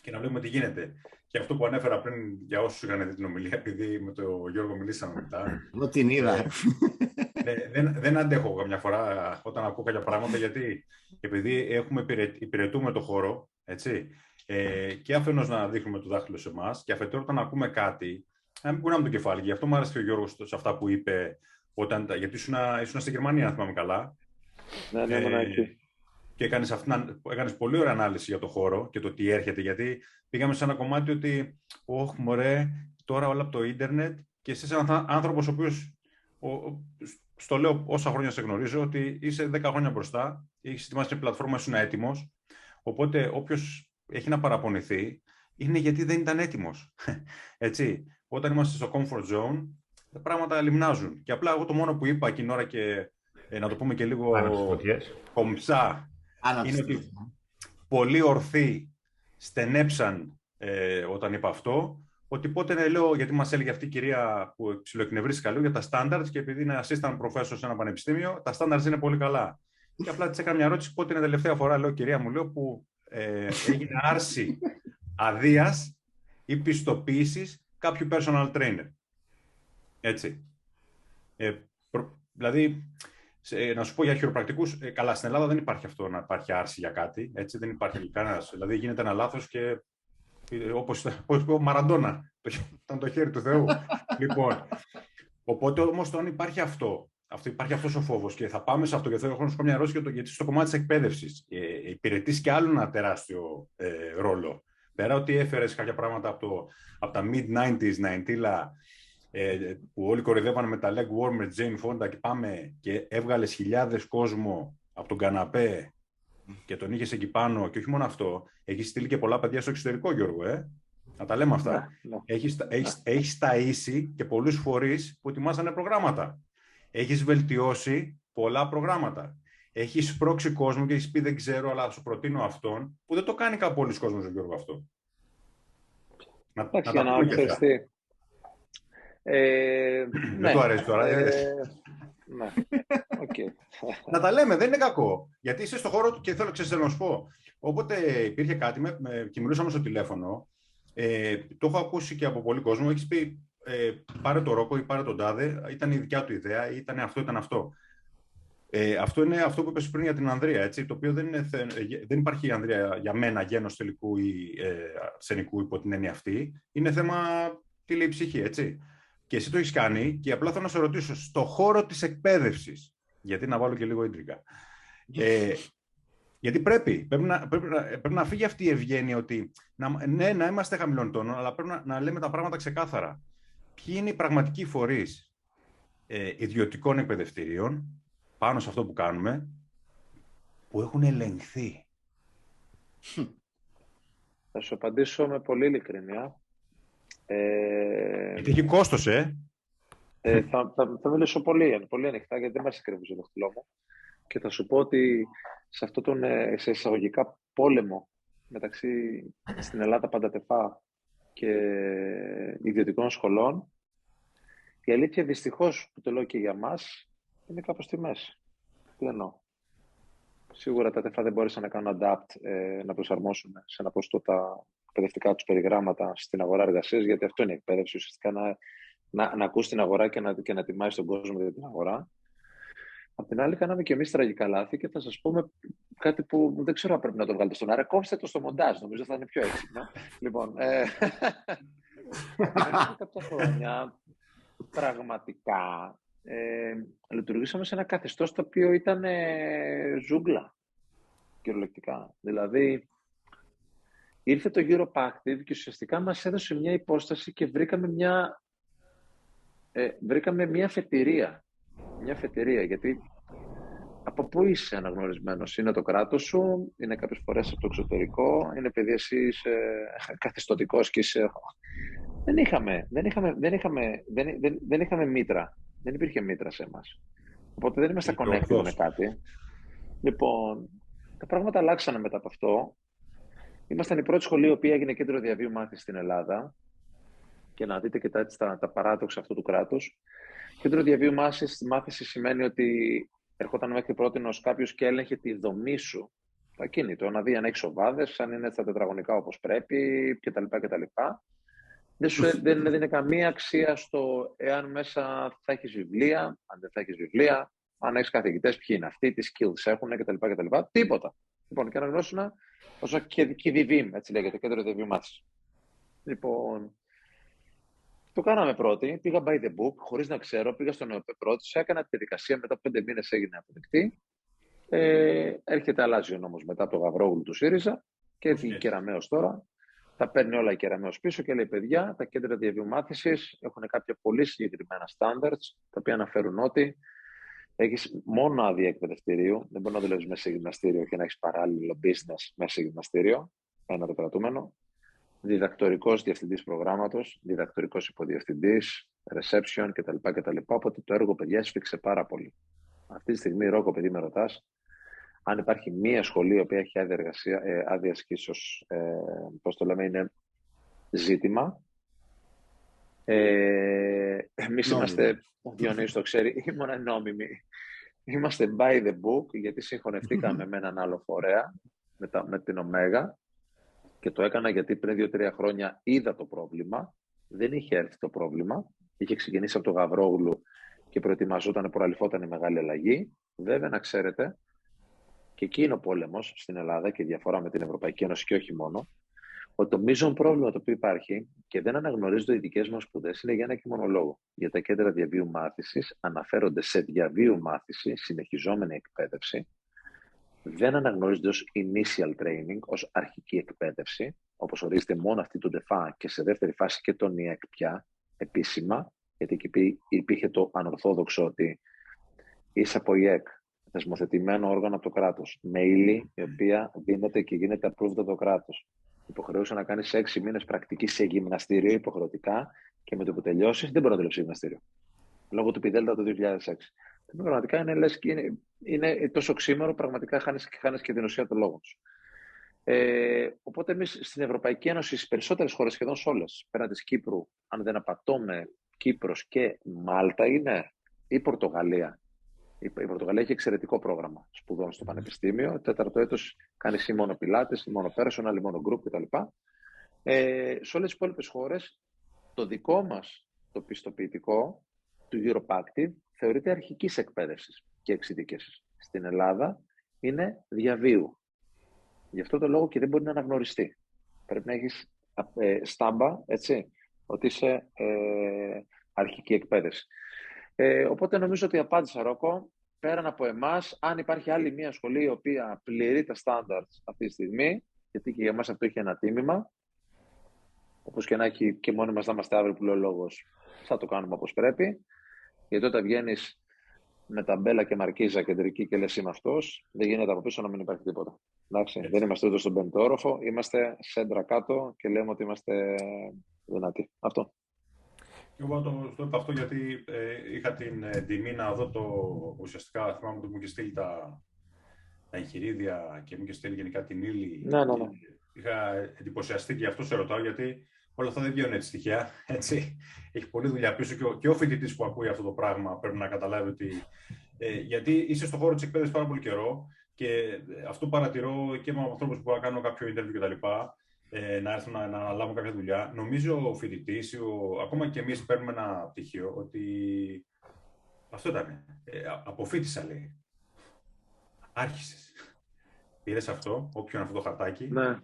Speaker 5: και να βλέπουμε τι γίνεται. Και αυτό που ανέφερα πριν για όσους είχαν δει την ομιλία, επειδή με τον Γιώργο μιλήσαμε μετά.
Speaker 1: Εγώ την είδα.
Speaker 5: ναι, δεν, δεν αντέχω καμιά φορά όταν ακούω κάποια πράγματα, γιατί επειδή έχουμε υπηρετούμε το χώρο, έτσι, ε, και αφενός να δείχνουμε το δάχτυλο σε εμάς, και αφετέρου όταν ακούμε κάτι, να μην κουνάμε το κεφάλι. Γι' αυτό μου άρεσε και ο Γιώργος σε αυτά που είπε, όταν, γιατί ήσουν, ήσουν στη Γερμανία, αν θυμάμαι καλά.
Speaker 2: Ναι, ναι, ναι, εκεί
Speaker 5: και έκανες, αυτή, έκανες πολύ ωραία ανάλυση για το χώρο και το τι έρχεται, γιατί πήγαμε σε ένα κομμάτι ότι, όχι μωρέ, τώρα όλα από το ίντερνετ και εσύ είσαι ένα άνθρωπος ο οποίος, στο λέω όσα χρόνια σε γνωρίζω, ότι είσαι 10 χρόνια μπροστά, έχεις ετοιμάσει μια πλατφόρμα, ήσουν έτοιμος. οπότε όποιος έχει να παραπονηθεί, είναι γιατί δεν ήταν έτοιμος. Έτσι, όταν είμαστε στο comfort zone, τα πράγματα λιμνάζουν. Και απλά εγώ το μόνο που είπα εκείνη ώρα και ε, να το πούμε και λίγο κομψά είναι ότι πολλοί ορθοί στενέψαν ε, όταν είπα αυτό, ότι πότε ναι, λέω, γιατί μας έλεγε αυτή η κυρία που ψιλοεκνευρίστηκα λίγο για τα standards και επειδή είναι assistant professor σε ένα πανεπιστήμιο, τα standards είναι πολύ καλά. Και απλά της έκανα μια ερώτηση πότε είναι τελευταία φορά, λέω, κυρία μου, λέω, που ε, έγινε άρση αδείας ή πιστοποίησης κάποιου personal trainer. Έτσι. Ε, δηλαδή, να σου πω για χειροπρακτικούς, ε, καλά, στην Ελλάδα δεν υπάρχει αυτό να υπάρχει άρση για κάτι. Έτσι, δεν υπάρχει κανένας. Δηλαδή, γίνεται ένα λάθος και όπως είπε ο Μαραντόνα, ήταν το χέρι του Θεού. λοιπόν, οπότε όμως όταν υπάρχει αυτό, αυτό υπάρχει αυτός ο φόβος και θα πάμε σε αυτό γιατί θέλω να σου πω μια ερώτηση γιατί στο κομμάτι της εκπαίδευσης ε, υπηρετείς και άλλο ένα τεράστιο ε, ρόλο. Πέρα ότι έφερες κάποια πράγματα από, το, από τα mid-90s να εντύλα ε, που όλοι κορυδεύανε με τα leg warmer Jane Fonda και πάμε και έβγαλες χιλιάδες κόσμο από τον καναπέ και τον είχες εκεί πάνω και όχι μόνο αυτό, έχεις στείλει και πολλά παιδιά στο εξωτερικό, Γιώργο, ε. Να τα λέμε αυτά. Ναι, ναι. Έχεις, έχεις, έχεις ταΐσει και πολλούς φορείς που ετοιμάσανε προγράμματα. Έχεις βελτιώσει πολλά προγράμματα. Έχεις πρόξει κόσμο και έχεις πει δεν ξέρω, αλλά σου προτείνω αυτόν, που δεν το κάνει κάπου πολλοί κόσμος, Γιώργο, αυτό.
Speaker 2: Να, να, να,
Speaker 5: ε, δεν ναι. του αρέσει τώρα. Ε,
Speaker 2: ναι. Okay.
Speaker 5: να τα λέμε, δεν είναι κακό. Γιατί είσαι στο χώρο του και θέλω ξέρεις, να σου πω. Όποτε υπήρχε κάτι με, με, και μιλούσαμε στο τηλέφωνο, ε, το έχω ακούσει και από πολλοί κόσμο. Έχεις πει ε, πάρε το ρόκο ή πάρε τον τάδε. Ήταν η δικιά του ιδέα, ή ήταν αυτό, ήταν αυτό. Ε, αυτό είναι αυτό που είπες πριν για την Ανδρία, έτσι, το οποίο δεν, είναι, δεν υπάρχει η Ανδρία για μένα γένος τελικού ή ε, σενικού υπό την έννοια αυτή. Είναι θέμα τη λέει ψυχή, έτσι και εσύ το έχεις κάνει και απλά θέλω να σε ρωτήσω, στο χώρο της εκπαίδευσης, γιατί να βάλω και λίγο ίντρικα, ε, Γιατί πρέπει, πρέπει να, πρέπει, να, πρέπει να φύγει αυτή η ευγένεια ότι να, ναι, να είμαστε χαμηλών τόνων, αλλά πρέπει να, να λέμε τα πράγματα ξεκάθαρα. Ποιοι είναι οι πραγματικοί φορείς ε, ιδιωτικών εκπαιδευτηρίων πάνω σε αυτό που κάνουμε που έχουν ελεγχθεί;
Speaker 2: Θα σου απαντήσω με πολύ ειλικρινιά.
Speaker 5: Ε, Γιατί έχει κόστος, ε.
Speaker 2: ε θα, θα, θα μιλήσω πολύ, πολύ ανοιχτά, γιατί δεν μας εκκρεμίζει το χτυλό μου. Και θα σου πω ότι σε αυτό τον ε, σε εισαγωγικά πόλεμο μεταξύ στην Ελλάδα Παντατεφά και ιδιωτικών σχολών, η αλήθεια δυστυχώς, που το λέω και για μας, είναι κάπως στη μέση. Τι εννοώ. Σίγουρα τα ΤΕΦΑ δεν μπόρεσαν να κάνουν adapt, ε, να προσαρμόσουν σε ένα ποσοστό τα εκπαιδευτικά τους περιγράμματα στην αγορά εργασίας, γιατί αυτό είναι η εκπαίδευση, ουσιαστικά να, να, να ακούς την αγορά και να, και να τιμάσει τον κόσμο για την αγορά. Απ' την άλλη, κάναμε και εμείς τραγικά λάθη και θα σας πούμε κάτι που δεν ξέρω αν πρέπει να το βγάλετε στον αέρα. Κόψτε το στο μοντάζ, νομίζω θα είναι πιο έξυπνο. λοιπόν, ε, κάποια χρόνια πραγματικά ε, λειτουργήσαμε σε ένα καθεστώς το οποίο ήταν ε, ζούγκλα, κυριολεκτικά. Δηλαδή, ήρθε το Europe Active και ουσιαστικά μας έδωσε μια υπόσταση και βρήκαμε μια, ε, βρήκαμε μια φετηρία. Μια φετηρία, γιατί από πού είσαι αναγνωρισμένος; Είναι το κράτος σου, είναι κάποιες φορές από το εξωτερικό, είναι επειδή εσύ είσαι καθεστωτικός και είσαι... Δεν είχαμε, δεν είχαμε, δεν είχαμε, δεν, δεν, δεν είχαμε μήτρα δεν υπήρχε μήτρα σε εμάς. Οπότε δεν είμαστε connected με κάτι. Λοιπόν, τα πράγματα αλλάξανε μετά από αυτό. Ήμασταν η πρώτη σχολή η οποία έγινε κέντρο διαβίου μάθησης στην Ελλάδα. Και να δείτε και τα, τα, τα παράδοξα αυτού του κράτους. Κέντρο διαβίου μάθησης σημαίνει ότι ερχόταν μέχρι πρώτη ω κάποιος και έλεγχε τη δομή σου. Το ακίνητο, να δει αν έχεις οβάδες, αν είναι στα τετραγωνικά όπως πρέπει κτλ. κτλ δεν, σου, δεν δίνει καμία αξία στο εάν μέσα θα έχεις βιβλία, αν δεν θα έχεις βιβλία, αν έχεις καθηγητές, ποιοι είναι αυτοί, τι skills έχουν κτλ. κτλ. Τίποτα. Λοιπόν, και αναγνώσουν όσο και, και DVM, έτσι λέγεται, κέντρο DVM μάθησης. Λοιπόν, το κάναμε πρώτη, πήγα by the book, χωρίς να ξέρω, πήγα στον ΕΟΠΕ πρώτη, έκανα τη διαδικασία, μετά από πέντε μήνες έγινε αποδεκτή. Ε, έρχεται, αλλάζει ο νόμος μετά από το Γαβρόγλου του ΣΥΡΙΖΑ και έφυγε κεραμαίο τώρα τα παίρνει όλα η κεραμαίο πίσω και λέει: Παιδιά, τα κέντρα διαβίου μάθηση έχουν κάποια πολύ συγκεκριμένα standards, τα οποία αναφέρουν ότι έχεις μόνο άδεια εκπαιδευτηρίου, δεν μπορεί να δουλεύεις μέσα σε γυμναστήριο και να έχεις παράλληλο business μέσα σε γυμναστήριο, ένα το κρατούμενο. Διδακτορικός διευθυντής προγράμματος, διδακτορικός υποδιευθυντής, reception κτλ. κτλ. Οπότε το έργο, παιδιά, σφίξε πάρα πολύ. Αυτή τη στιγμή, Ρόκο, παιδί με ρωτάς, αν υπάρχει μία σχολή η οποία έχει άδεια, εργασία, ε, άδεια ασκήσεως, ε, πώς το λέμε, είναι ζήτημα. Ε, εμείς είμαστε, ο Διονύσης το ξέρει, ήμουν νόμιμοι. Είμαστε by the book, γιατί συγχωνευτήκαμε με έναν άλλο φορέα, με, τα, με την Ωμέγα, και το έκανα γιατί πριν δύο-τρία χρόνια είδα το πρόβλημα. Δεν είχε έρθει το πρόβλημα. Είχε ξεκινήσει από το Γαβρόγλου και προετοιμαζόταν, προαλυφόταν η μεγάλη αλλαγή. Βέβαια, να ξέρετε, και εκεί είναι ο πόλεμος στην Ελλάδα και η διαφορά με την Ευρωπαϊκή Ένωση και όχι μόνο, ότι το μείζον πρόβλημα το οποίο υπάρχει και δεν αναγνωρίζονται οι δικές μα σπουδές είναι για ένα και μόνο λόγο. Για τα κέντρα διαβίου μάθησης αναφέρονται σε διαβίου μάθηση, συνεχιζόμενη εκπαίδευση, δεν αναγνωρίζονται ως initial training, ως αρχική εκπαίδευση, όπως ορίζεται μόνο αυτή του ΔΕΦΑ και σε δεύτερη φάση και τον ΙΕΚ πια επίσημα, γιατί εκεί υπήρχε το ανορθόδοξο ότι είσαι από ΙΕΚ, θεσμοθετημένο όργανο από το κράτος. Με ύλη η οποία δίνεται και γίνεται approved από το κράτος. Υποχρεούσε να κάνεις έξι μήνες πρακτική σε γυμναστήριο υποχρεωτικά και με το που τελειώσεις δεν μπορεί να δουλέψει γυμναστήριο. Λόγω του πιδέλτα του 2006. Πραγματικά είναι, λες, είναι, είναι τόσο ξύμερο, πραγματικά χάνεις χάνεις και την ουσία των λόγων σου. Ε, οπότε εμείς στην Ευρωπαϊκή Ένωση, στις περισσότερες χώρες, σχεδόν σε όλες, πέραν της Κύπρου, αν δεν απατώμε, Κύπρος και Μάλτα είναι, ή Πορτογαλία η Πορτογαλία έχει εξαιρετικό πρόγραμμα σπουδών στο πανεπιστήμιο. Τέταρτο έτος κάνει ή μόνο πιλάτες, ή μόνο personal, ή μόνο group κτλ. Ε, σε όλες τις υπόλοιπες χώρες, το δικό μας το πιστοποιητικό του Europe Active θεωρείται αρχικής εκπαίδευσης και εξειδικεύσης. Στην Ελλάδα είναι διαβίου. Γι' αυτό το λόγο και δεν μπορεί να αναγνωριστεί. Πρέπει να έχεις ε, στάμπα, έτσι, ότι είσαι ε, αρχική εκπαίδευση. Ε, οπότε νομίζω ότι απάντησα, Ρόκο. πέραν από εμάς, αν υπάρχει άλλη μια σχολή η οποία πληρεί τα standards αυτή τη στιγμή, γιατί και για εμάς αυτό έχει ένα τίμημα, όπως και να έχει και μόνοι μας να είμαστε αύριο που λέει ο λόγος, θα το κάνουμε όπως πρέπει, γιατί όταν βγαίνεις με τα μπέλα και μαρκίζα κεντρική και λες είμαι αυτός, δεν γίνεται από πίσω να μην υπάρχει τίποτα. Εντάξει, δεν είμαστε ούτε στον πέμπτο όροφο, είμαστε σέντρα κάτω και λέμε ότι είμαστε δυνατοί. Αυτό.
Speaker 5: Εγώ το, το είπα αυτό γιατί ε, είχα την ε, τιμή να δω το ουσιαστικά, θυμάμαι ότι μου είχε στείλει τα, τα εγχειρίδια και μου είχε στείλει γενικά την ύλη.
Speaker 2: Ναι, ναι, ναι.
Speaker 5: Είχα εντυπωσιαστεί και αυτό σε ρωτάω γιατί όλα αυτά δεν βγαίνουν έτσι τυχαία. Έτσι. Έχει πολλή δουλειά πίσω και ο, και ο φοιτητής που ακούει αυτό το πράγμα πρέπει να καταλάβει ότι. Ε, γιατί είσαι στον χώρο της εκπαίδευσης πάρα πολύ καιρό και αυτό παρατηρώ και με ανθρώπους που κάνω κάποιο interview κτλ. Ε, να έρθουν να, να αναλάβουν κάποια δουλειά. Νομίζω ο φοιτητής, ακόμα και εμείς παίρνουμε ένα πτυχίο, ότι αυτό ήταν. Ε, αποφύτησα, λέει. Άρχισες. Πήρες αυτό, όποιο είναι αυτό το χαρτάκι,
Speaker 2: ναι.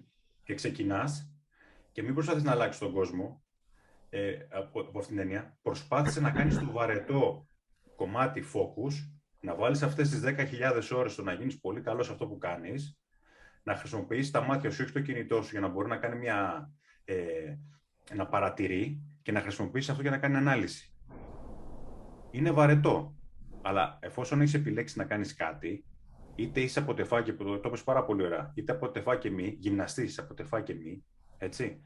Speaker 5: και ξεκινάς και μην προσπαθείς να αλλάξεις τον κόσμο. Ε, από, από αυτήν την έννοια, προσπάθησε να κάνεις το βαρετό κομμάτι focus, να βάλεις αυτές τις 10.000 ώρες στο να γίνεις πολύ καλός σε αυτό που κάνεις να χρησιμοποιήσεις τα μάτια σου, όχι το κινητό σου, για να μπορεί να κάνει μια, ε, να παρατηρεί και να χρησιμοποιήσεις αυτό για να κάνει ανάλυση. Είναι βαρετό. Αλλά εφόσον έχεις επιλέξει να κάνεις κάτι, είτε είσαι από τεφάκι, που το, το πάρα πολύ ωραία, είτε από τεφάκι μη, γυμναστής από τεφάκι μη, έτσι.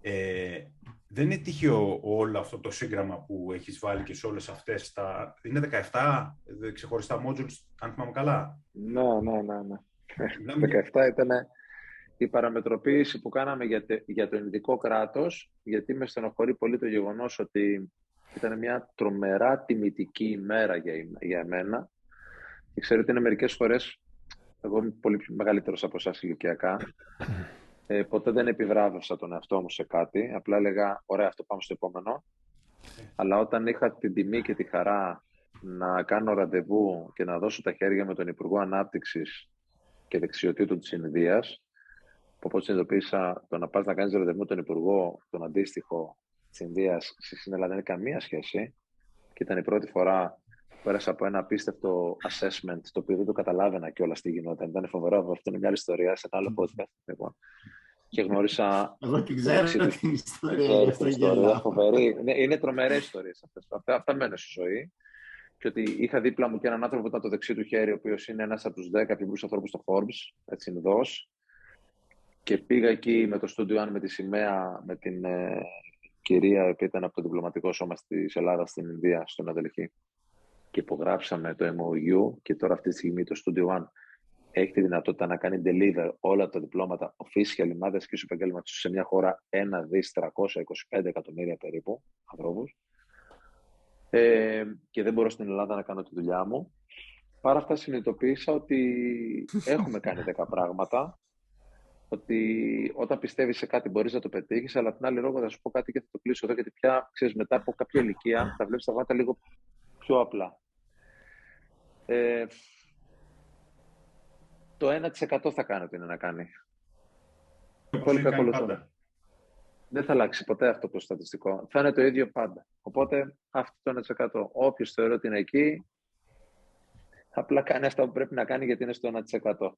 Speaker 5: Ε, δεν είναι τυχαίο όλο αυτό το σύγγραμμα που έχεις βάλει και σε όλες αυτές τα... Είναι 17 ξεχωριστά modules, αν θυμάμαι καλά;
Speaker 2: Ναι, ναι, ναι. ναι. 17 ήταν η παραμετροποίηση που κάναμε για, για το Ινδικό κράτος, γιατί με στενοχωρεί πολύ το γεγονός ότι ήταν μια τρομερά τιμητική ημέρα για, για εμένα. Και ξέρετε, είναι μερικές φορές, εγώ είμαι πολύ μεγαλύτερος από εσάς ηλικιακά, ε, ποτέ δεν επιβράβευσα τον εαυτό μου σε κάτι, απλά έλεγα, ωραία, αυτό πάμε στο επόμενο. Αλλά όταν είχα την τιμή και τη χαρά να κάνω ραντεβού και να δώσω τα χέρια με τον Υπουργό Ανάπτυξης και δεξιοτήτων της Ινδίας. Όπως συνειδητοποίησα, το να πας να κάνεις ραντεβού τον Υπουργό, τον αντίστοιχο της Ινδίας, στην Ελλάδα δεν έχει καμία σχέση. Και ήταν η πρώτη φορά που πέρασα από ένα απίστευτο assessment, το οποίο δεν το καταλάβαινα κιόλας τι γινόταν. Ήταν φοβερό, αυτό είναι μια άλλη ιστορία σε ένα άλλο podcast. Λοιπόν. Και γνώρισα.
Speaker 1: Εγώ την ξέρω την ιστορία.
Speaker 2: Φοβερή. Είναι, είναι τρομερές ιστορίες αυτές. Αυτά, αυτά μένουν στη ζωή και ότι είχα δίπλα μου και έναν άνθρωπο που ήταν το δεξί του χέρι, ο οποίος είναι ένας από τους 10 επιβρού ανθρώπους στο Forbes, έτσι είναι Και πήγα εκεί με το Studio One με τη σημαία, με την ε, κυρία που ήταν από το διπλωματικό σώμα της Ελλάδας στην Ινδία, στον Αδελχή. Και υπογράψαμε το MOU και τώρα αυτή τη στιγμή το Studio One έχει τη δυνατότητα να κάνει deliver όλα τα διπλώματα official ημάδε και σου επαγγέλματο σε μια χώρα 1 δις 325 εκατομμύρια περίπου ανθρώπους ε, και δεν μπορώ στην Ελλάδα να κάνω τη δουλειά μου. Παρά αυτά συνειδητοποίησα ότι έχουμε κάνει 10 πράγματα, ότι όταν πιστεύεις σε κάτι μπορείς να το πετύχεις, αλλά την άλλη λόγω θα σου πω κάτι και θα το κλείσω εδώ, γιατί πια, ξέρεις, μετά από κάποια ηλικία θα βλέπεις τα πράγματα λίγο πιο απλά. Ε, το 1% θα κάνει ό,τι είναι να κάνει. Πολύ κακολουθούν δεν θα αλλάξει ποτέ αυτό το στατιστικό. Θα είναι το ίδιο πάντα. Οπότε αυτό το 1%. Όποιος θεωρεί ότι είναι εκεί, απλά κάνει αυτό που πρέπει να κάνει γιατί είναι στο 1%.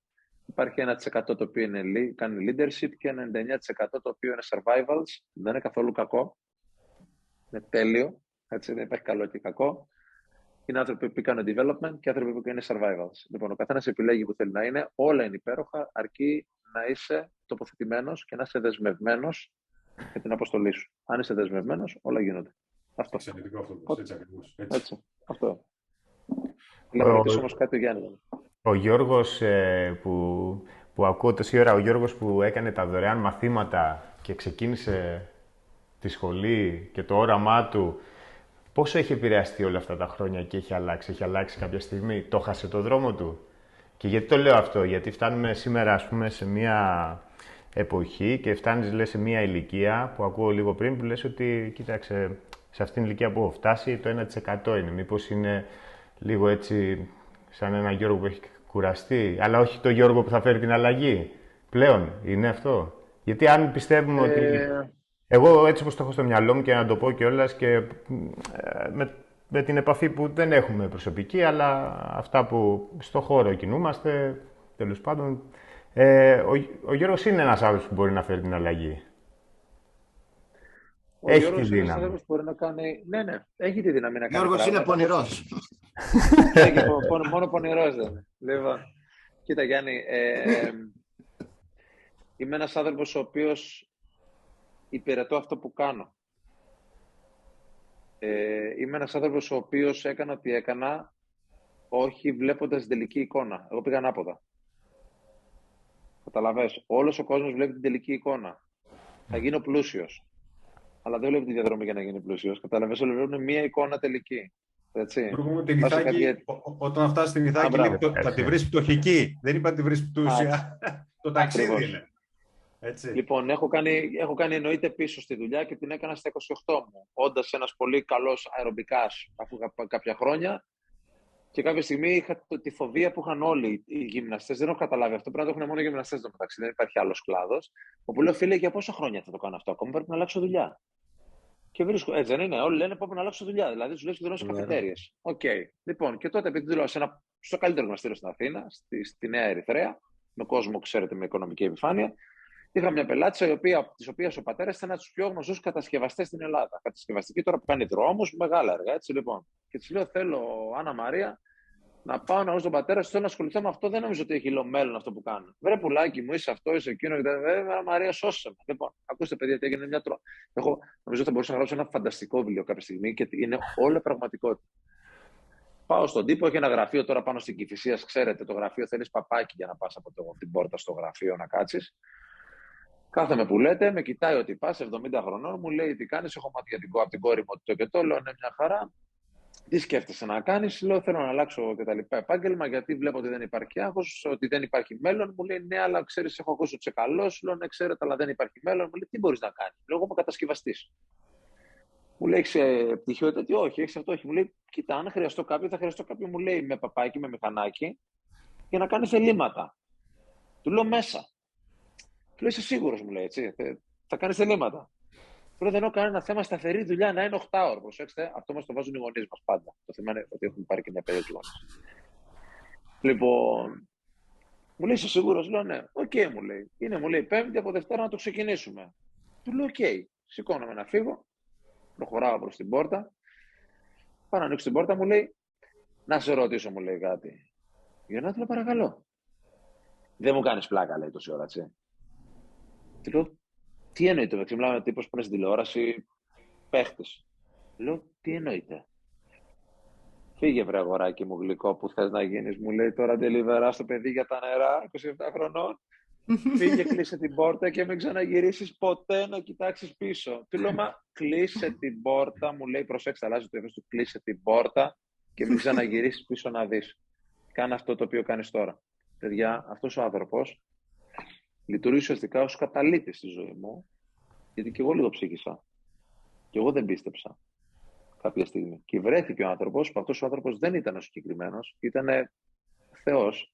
Speaker 2: Υπάρχει 1% το οποίο είναι, κάνει leadership και 99% το οποίο είναι survivals. Δεν είναι καθόλου κακό. Είναι τέλειο. Έτσι, δεν υπάρχει καλό και κακό. Είναι άνθρωποι που κάνουν development και άνθρωποι που είναι survivals. Λοιπόν, ο καθένας επιλέγει που θέλει να είναι. Όλα είναι υπέροχα, αρκεί να είσαι τοποθετημένος και να είσαι δεσμευμένος για την αποστολή σου. Αν είσαι δεσμευμένος, όλα γίνονται. Αυτό.
Speaker 5: Εξαιρετικό αυτό. Έτσι ακριβώς.
Speaker 2: Έτσι. έτσι. Αυτό. Να ρωτήσω όμως κάτι ο Γιάννη.
Speaker 4: Ο Γιώργος ε, που, που ακούω τόση ώρα, ο Γιώργος που έκανε τα δωρεάν μαθήματα και ξεκίνησε τη σχολή και το όραμά του, πόσο έχει επηρεαστεί όλα αυτά τα χρόνια και έχει αλλάξει, έχει αλλάξει κάποια στιγμή, το χάσε το δρόμο του; Και γιατί το λέω αυτό, γιατί φτάνουμε σήμερα ας πούμε σε μια εποχή και φτάνεις λες, σε μια ηλικία που ακούω λίγο πριν που λες ότι κοίταξε σε αυτήν την ηλικία που έχω φτάσει το 1% είναι. Μήπως είναι λίγο έτσι σαν ένα Γιώργο που έχει κουραστεί, αλλά όχι το Γιώργο που θα φέρει την αλλαγή. Πλέον είναι αυτό; Γιατί αν πιστεύουμε ότι... Ε. Εγώ έτσι όπως το έχω στο μυαλό μου και να το πω κιόλας και ε, με με την επαφή που δεν έχουμε προσωπική, αλλά αυτά που στο χώρο κινούμαστε, τέλος πάντων. Ε, ο, ο Γιώργος είναι ένας άνθρωπος που μπορεί να φέρει την αλλαγή.
Speaker 2: Ο έχει Γιώργος τη δύναμη. Είναι μπορεί να κάνει... Ναι, ναι, έχει τη δύναμη να κάνει
Speaker 1: Γιώργος είναι πονηρός.
Speaker 2: μόνο πονηρός δεν είναι. Λοιπόν, κοίτα Γιάννη, ε, είμαι ένας άνθρωπος ο οποίος υπηρετώ αυτό που κάνω. Ε, είμαι ένας άνθρωπος ο οποίος έκανα ό,τι έκανα όχι βλέποντας την τελική εικόνα. Εγώ πήγα ανάποδα. Καταλαβες. Όλος ο κόσμος βλέπει την τελική εικόνα. Θα γίνω πλούσιος. Αλλά δεν βλέπει τη διαδρομή για να γίνει πλούσιος. Καταλαβες. Όλοι βλέπουν μία εικόνα τελική. Έτσι.
Speaker 5: Την Ιθάκη, όταν φτάσει στην Ιθάκη, θα τη βρει πτωχική. Δεν είπα να τη βρει πλούσια. Το ταξίδι είναι.
Speaker 2: Έτσι. Λοιπόν, έχω κάνει, έχω κάνει εννοείται πίσω στη δουλειά και την έκανα στα 28 μου. Όντας ένας πολύ καλός αερομπικάς αφού κάποια χρόνια. Και κάποια στιγμή είχα το, τη φοβία που είχαν όλοι οι γυμναστές. Δεν έχω καταλάβει αυτό. Πρέπει να το έχουν μόνο οι γυμναστές το μεταξύ. Δεν υπάρχει άλλος κλάδος. Όπου λέω, φίλε, για πόσα χρόνια θα το κάνω αυτό. Ακόμα πρέπει να αλλάξω δουλειά. Και βρίσκω, έτσι δεν είναι. Όλοι λένε πρέπει να αλλάξω δουλειά. Δηλαδή του λέω και δουλεύω σε καφετέριες. OK. Okay. Λοιπόν, και τότε επειδή δουλεύω ένα, στο καλύτερο γυμναστήριο στην Αθήνα, στη, στη Νέα Ερυθραία, με κόσμο, ξέρετε, με οικονομική επιφάνεια, Είχα μια πελάτησα, η οποία, της οποίας ο πατέρας ήταν ένας από τους πιο γνωστούς κατασκευαστές στην Ελλάδα. Κατασκευαστική τώρα που κάνει δρόμους, μεγάλα έργα, έτσι λοιπόν. Και της λέω: Θέλω, Άννα Μαρία, να πάω να δω τον πατέρα σου, θέλω να ασχοληθώ με αυτό. Δεν νομίζω ότι έχει μέλλον αυτό που κάνω. Βρε πουλάκι μου, είσαι αυτό, είσαι εκείνο. Βέβαια, Μαρία, σώσε με. Λοιπόν, ακούστε, παιδιά, τι έγινε μια τρο... Εγώ νομίζω ότι θα μπορούσα να γράψω ένα φανταστικό βιβλίο κάποια στιγμή και είναι όλα πραγματικότητα. Πάω στον τύπο, έχει ένα γραφείο τώρα πάνω στην Κυφυσίας. Ξέρετε, το γραφείο θέλεις παπάκι για να πας από το, την πόρτα στο γραφείο να κάτσεις. Κάθομαι που λέτε, με κοιτάει ότι πας 70 χρονών, μου λέει τι κάνεις. Έχω μάθει για την, από την κόρη μου το και το. Λέω ναι, μια χαρά. Τι σκέφτεσαι να κάνεις, λέω θέλω να αλλάξω και τα λοιπά επάγγελμα, γιατί βλέπω ότι δεν υπάρχει άγχος, ότι δεν υπάρχει μέλλον. Μου λέει ναι, αλλά ξέρεις, έχω ακούσει ότι είσαι καλός. Λέω ναι, ξέρετε, αλλά δεν υπάρχει μέλλον. Μου λέει τι μπορείς να κάνεις. Λέω εγώ είμαι κατασκευαστής. Μου λέει έχεις πτυχίο τέτοιο, όχι, έχεις αυτό, όχι. Μου λέει κοίτα, αν χρειαστώ κάποιο, θα χρειαστώ κάποιο, μου λέει με παπάκι, με μηχανάκι, για να κάνεις θελήματα. Του λέω μέσα. Του λέω, είσαι σίγουρος, μου λέει έτσι. Θα κάνεις θελήματα. Του λέω, δεν έχω κανένα θέμα σταθερή δουλειά να είναι 8 ώρες. Προσέξτε, αυτό μας το βάζουν οι γονείς μας πάντα. Το θέμα είναι ότι έχουν πάρει και μια περίοδο γονείς. Λοιπόν, μου λέει, είσαι σίγουρος, λέω ναι. OK, okay, μου λέει. Είναι, μου λέει, Πέμπτη από Δευτέρα να το ξεκινήσουμε. Του λέω, OK. Okay. Σηκώνομαι να φύγω. Προχωράω προς την πόρτα. Πάω να ανοίξω την πόρτα, μου λέει, να σε ρωτήσω, μου λέει κάτι. Για να του παρακαλώ. Δεν μου κάνεις πλάκα, λέει τόση ώρα, έτσι. Τι λέω, τι εννοείται, μεταξύ μιλάμε τύπος που είναι στην τηλεόραση, παίχτη. Λέω, τι εννοείται. Φύγε βρε αγοράκι μου γλυκό που θες να γίνεις. Μου λέει τώρα ντελιβερά στο παιδί για τα νερά, 27 χρονών. Φύγε, κλείσε την πόρτα και μην ξαναγυρίσεις ποτέ να κοιτάξεις πίσω. Του λέω, μα κλείσε την πόρτα. Μου λέει, προσέξτε, αλλάζει το του, κλείσε την πόρτα και μην ξαναγυρίσεις πίσω να δεις. Κάνε αυτό το οποίο κάνεις τώρα. Παιδιά, αυτός ο άνθρωπος λειτουργεί ουσιαστικά ως καταλήτη στη ζωή μου, γιατί και εγώ λίγο ψύχησα. Και εγώ δεν πίστεψα κάποια στιγμή. Και βρέθηκε ο άνθρωπος, που αυτός ο άνθρωπος δεν ήταν ο συγκεκριμένος, ήταν Θεός.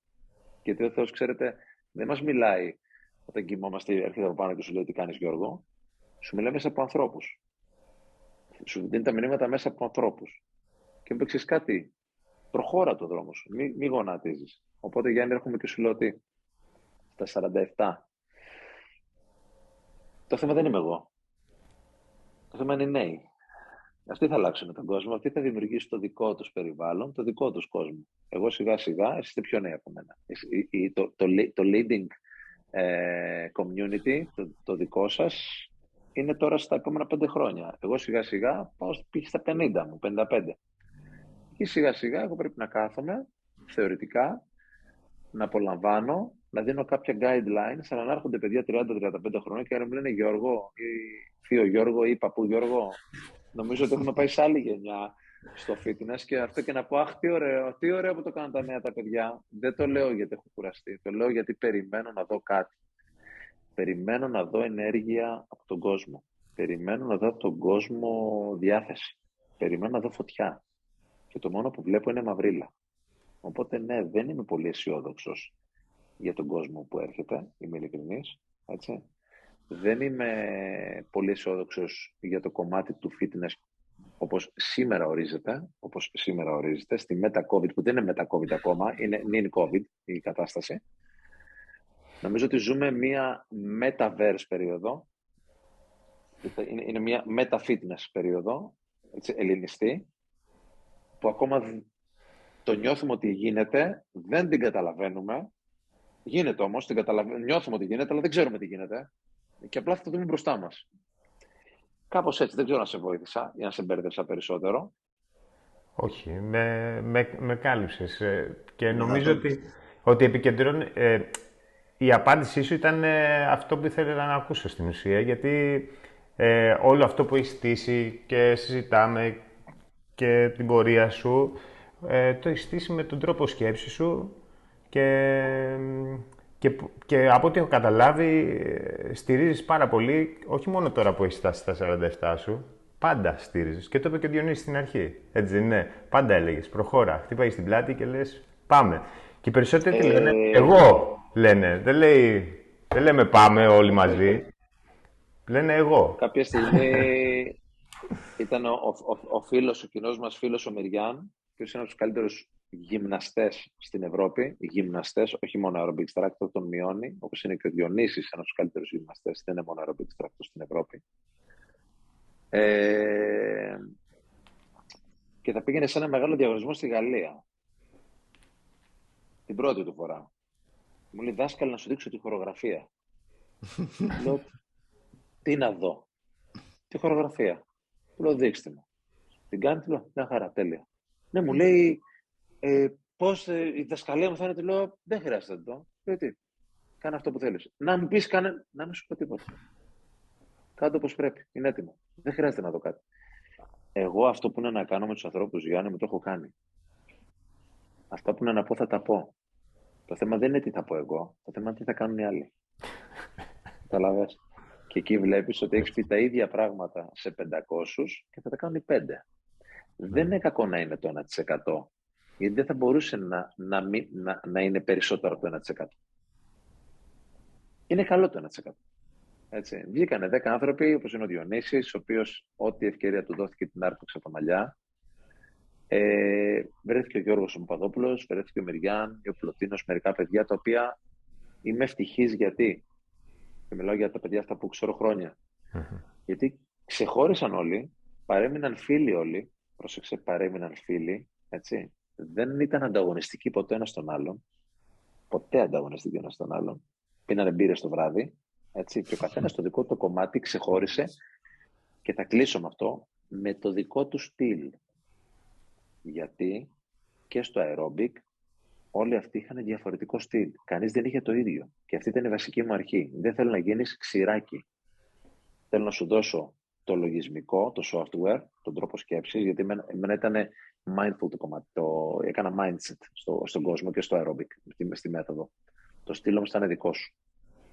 Speaker 2: Γιατί ο Θεός, ξέρετε, δεν μας μιλάει όταν κοιμόμαστε, έρχεται από πάνω και σου λέει τι κάνεις, Γιώργο; Σου μιλάει μέσα από ανθρώπους. Σου δίνει τα μηνύματα μέσα από ανθρώπους. Και μου πει κάτι, προχώρα το δρόμο σου. Μην μη γονατίζεις. Οπότε, Γιάννη, έρχομαι και σου λέω ότι στα 47. Το θέμα δεν είμαι εγώ. Το θέμα είναι οι νέοι. Αυτοί θα αλλάξουν τον κόσμο, αυτοί θα δημιουργήσουν το δικό τους περιβάλλον, το δικό τους κόσμο. Εγώ σιγά σιγά, εσείς είστε πιο νέοι από μένα. Το, το, το leading ε, community, το, το δικό σας, είναι τώρα στα επόμενα πέντε χρόνια. Εγώ σιγά σιγά πάω στα 50 μου, 55. Και σιγά σιγά εγώ πρέπει να κάθομαι, θεωρητικά, να απολαμβάνω να δίνω κάποια guidelines, αλλά να έρχονται παιδιά 30-35 χρόνια και να μου λένε Γιώργο ή θείο Γιώργο ή παππού Γιώργο. Νομίζω ότι έχουμε πάει σε άλλη γενιά στο fitness και αυτό και να πω αχ τι ωραίο, τι ωραίο που το κάνουν τα νέα τα παιδιά. Δεν το λέω γιατί έχω κουραστεί, το λέω γιατί περιμένω να δω κάτι. Περιμένω να δω ενέργεια από τον κόσμο. Περιμένω να δω από τον κόσμο διάθεση. Περιμένω να δω φωτιά. Και το μόνο που βλέπω είναι μαυρίλα. Οπότε ναι, δεν είμαι πολύ αισιόδοξος για τον κόσμο που έρχεται, είμαι ειλικρινής, έτσι. Δεν είμαι πολύ αισιόδοξος για το κομμάτι του fitness όπως σήμερα ορίζεται, όπως σήμερα ορίζεται, στη Meta-COVID, που δεν είναι Meta-COVID ακόμα, είναι νυν COVID η κατάσταση, νομίζω ότι ζούμε μία Metaverse περίοδο, είναι, είναι μία Meta-Fitness περίοδο, έτσι, ελληνιστή, που ακόμα το νιώθουμε ότι γίνεται, δεν την καταλαβαίνουμε, γίνεται όμως, την νιώθουμε ότι γίνεται, αλλά δεν ξέρουμε τι γίνεται και απλά θα το δούμε μπροστά μας. Κάπως έτσι, δεν ξέρω να σε βοήθησα ή να σε μπέρδεψα περισσότερο.
Speaker 4: Όχι, με, με, με κάλυψες ε, και νομίζω ότι, ότι επικεντρώνει... Ε, η απάντησή σου ήταν ε, αυτό που ήθελα να ακούσω στην ουσία, γιατί ε, όλο αυτό που έχεις στήσει και συζητάμε και την πορεία σου, ε, το έχεις στήσει με τον τρόπο σκέψης σου και, και, και από ό,τι έχω καταλάβει ε, στηρίζεις πάρα πολύ, όχι μόνο τώρα που έχεις φτάσει στα 47 σου, πάντα στηρίζεις. Και το είπε και ο Διονύσης στην αρχή, έτσι δεν είναι; Πάντα έλεγες, προχώρα, χτύπαγε στην πλάτη και λες πάμε. Και οι περισσότεροι τι λένε, ε, εγώ λένε, δεν, λέει, δεν λέμε πάμε όλοι μαζί. Λένε εγώ.
Speaker 2: Κάποια στιγμή ήταν ο, ο, ο, φίλος, ο κοινός μας φίλος ο Μεριάν, και είναι ένας από τους καλύτερους γυμναστές στην Ευρώπη, γυμναστές, όχι μόνο aerobic tractor, τον μειώνει, όπως είναι και ο Διονύσης, ένας από τους καλύτερους γυμναστές, δεν είναι μόνο aerobic tractor στην Ευρώπη. Ε, και θα πήγαινε σε ένα μεγάλο διαγωνισμό στη Γαλλία. Την πρώτη του φορά. Μου λέει, δάσκαλε να σου δείξω τη χορογραφία. λέω, τι να δω. Τη χορογραφία. Του λέω, δείξτε μου. Την κάνει, του λέω, μια χαρά, τέλεια. Ναι, μου λέει, ε, πώς ε, η δασκαλία μου θα είναι, του λέω, δεν χρειάζεται να το. Λέω, τι, κάνε αυτό που θέλεις. Να μου πεις, κάνε, να μην σου πω τίποτα. Κάτω όπως πρέπει. Είναι έτοιμο. Δεν χρειάζεται να δω κάτι. Εγώ αυτό που είναι να κάνω με τους ανθρώπους, Γιάννη, μου το έχω κάνει. Αυτά που είναι να πω, θα τα πω. Το θέμα δεν είναι τι θα πω εγώ. Το θέμα είναι τι θα κάνουν οι άλλοι. Καταλαβέ. Και εκεί βλέπεις ότι έχεις πει τα ίδια πράγματα σε 500 και θα τα κάνουν οι 5. Δεν είναι κακό να είναι το 1%. Γιατί δεν θα μπορούσε να, να, να, να είναι περισσότερο από το 1%. Είναι καλό το 1%. Έτσι. Βγήκανε 10 άνθρωποι, όπως είναι ο Διονύσης, ο οποίος ό,τι ευκαιρία του δόθηκε την άρπαξε από τα μαλλιά. Ε, βρέθηκε ο Γιώργος Παπαδόπουλο, βρέθηκε ο Μυριάν, ο Πλωτίνος, μερικά παιδιά τα οποία είμαι ευτυχής γιατί. Και μιλάω για τα παιδιά αυτά που ξέρω Γιατί ξεχώρισαν όλοι, παρέμειναν φίλοι όλοι. Πρόσεξε, παρέμειναν φίλοι. Έτσι. Δεν ήταν ανταγωνιστικοί ποτέ ένας τον άλλον. Ποτέ ανταγωνιστικοί ένας τον άλλον. Πίνανε μπύρες το βράδυ. Έτσι, και ο καθένας το δικό του κομμάτι ξεχώρισε και θα κλείσω με αυτό με το δικό του στυλ. Γιατί και στο aerobic όλοι αυτοί είχαν διαφορετικό στυλ. Κανείς δεν είχε το ίδιο. Και αυτή ήταν η βασική μου αρχή. Δεν θέλω να γίνεις ξηράκι. Θέλω να σου δώσω το λογισμικό, το software, τον τρόπο σκέψης, γιατί εμένα ήταν mindful το κομμάτι. Το, έκανα mindset στο, στον κόσμο και στο aerobic, στη, στη μέθοδο. Το στυλ όμως ήταν δικό σου.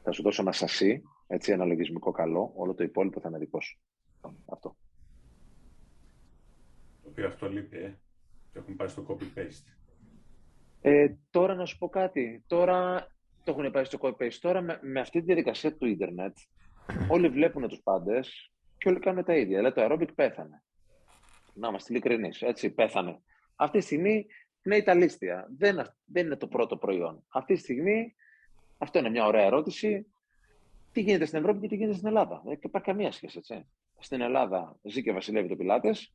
Speaker 2: Θα σου δώσω ένα σασί, έτσι, ένα λογισμικό καλό, όλο το υπόλοιπο θα είναι δικό σου. Αυτό.
Speaker 5: Το οποίο αυτό λείπει, ε. Το έχουν πάει στο copy-paste.
Speaker 2: Ε, τώρα να σου πω κάτι. Τώρα το έχουν πάει στο copy-paste. Τώρα με, με αυτή τη διαδικασία του ίντερνετ, όλοι βλέπουν τους πάντες και όλοι κάνουν τα ίδια. Δηλαδή το aerobic πέθανε. Να είμαστε ειλικρινείς. Έτσι, πέθανε. Αυτή τη στιγμή είναι τα λίστια. Δεν, δεν είναι το πρώτο προϊόν. Αυτή τη στιγμή αυτό είναι μια ωραία ερώτηση. Τι γίνεται στην Ευρώπη και τι γίνεται στην Ελλάδα. Δεν υπάρχει καμία σχέση, έτσι. Στην Ελλάδα ζει και βασιλεύει το πιλάτες.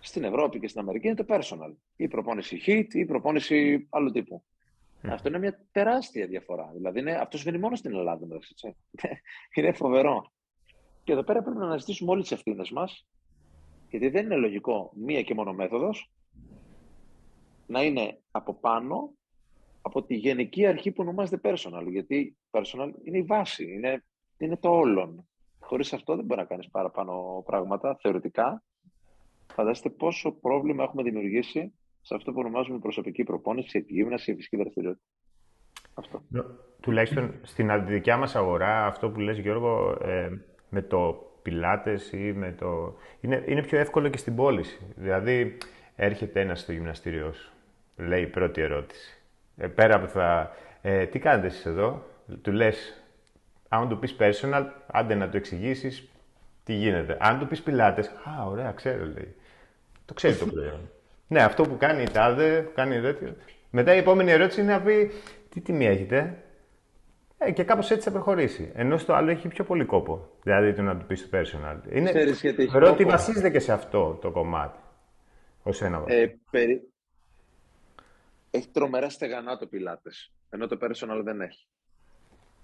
Speaker 2: Στην Ευρώπη και στην Αμερική είναι το personal. Ή προπόνηση hit ή προπόνηση άλλου τύπου. Αυτό είναι μια τεράστια διαφορά. Δηλαδή, είναι, αυτός συμβαίνει μόνος στην Ελλάδα. Έτσι. είναι φοβερό. Και εδώ πέρα πρέπει να αναζητήσουμε όλε τις ευθύνες μας, γιατί δεν είναι λογικό μία και μόνο μέθοδος να είναι από πάνω από τη γενική αρχή που ονομάζεται personal. Γιατί personal είναι η βάση, είναι, είναι το όλον. Χωρίς αυτό δεν μπορεί να κάνεις παραπάνω πράγματα, θεωρητικά. Φανταστείτε πόσο πρόβλημα έχουμε δημιουργήσει σε αυτό που ονομάζουμε προσωπική προπόνηση, εκγύμναση, φυσική δραστηριότητα. Αυτό.
Speaker 4: Τουλάχιστον στην δικιά μας αγορά, αυτό που λες Γιώργο, ε, με το πιλάτες ή με το... Είναι, είναι πιο εύκολο και στην πώληση. Δηλαδή, έρχεται ένας στο γυμναστήριό σου, λέει η πρώτη ερώτηση ε, πέρα από θα... Ε, τι κάνετε εσείς εδώ, του λες, άμα του πεις personal, άντε να το εξηγήσεις, τι γίνεται. Αν του πεις πιλάτες, Α, ωραία, ξέρω, λέει. Το ξέρει το προϊόν. ναι, αυτό που κάνει η τάδε, που κάνει τέτοιο. Μετά η επόμενη ερώτηση είναι να πει τι τιμή έχετε; Ε, και κάπως έτσι θα προχωρήσει. Ενώ στο άλλο έχει πιο πολύ κόπο. Δηλαδή το να του πεις το personal. Είναι... Θεωρώ ότι βασίζεται και σε αυτό το κομμάτι. Ω ένα
Speaker 2: ε, περι... Έχει τρομερά στεγανά το πιλάτες, ενώ το personal δεν έχει.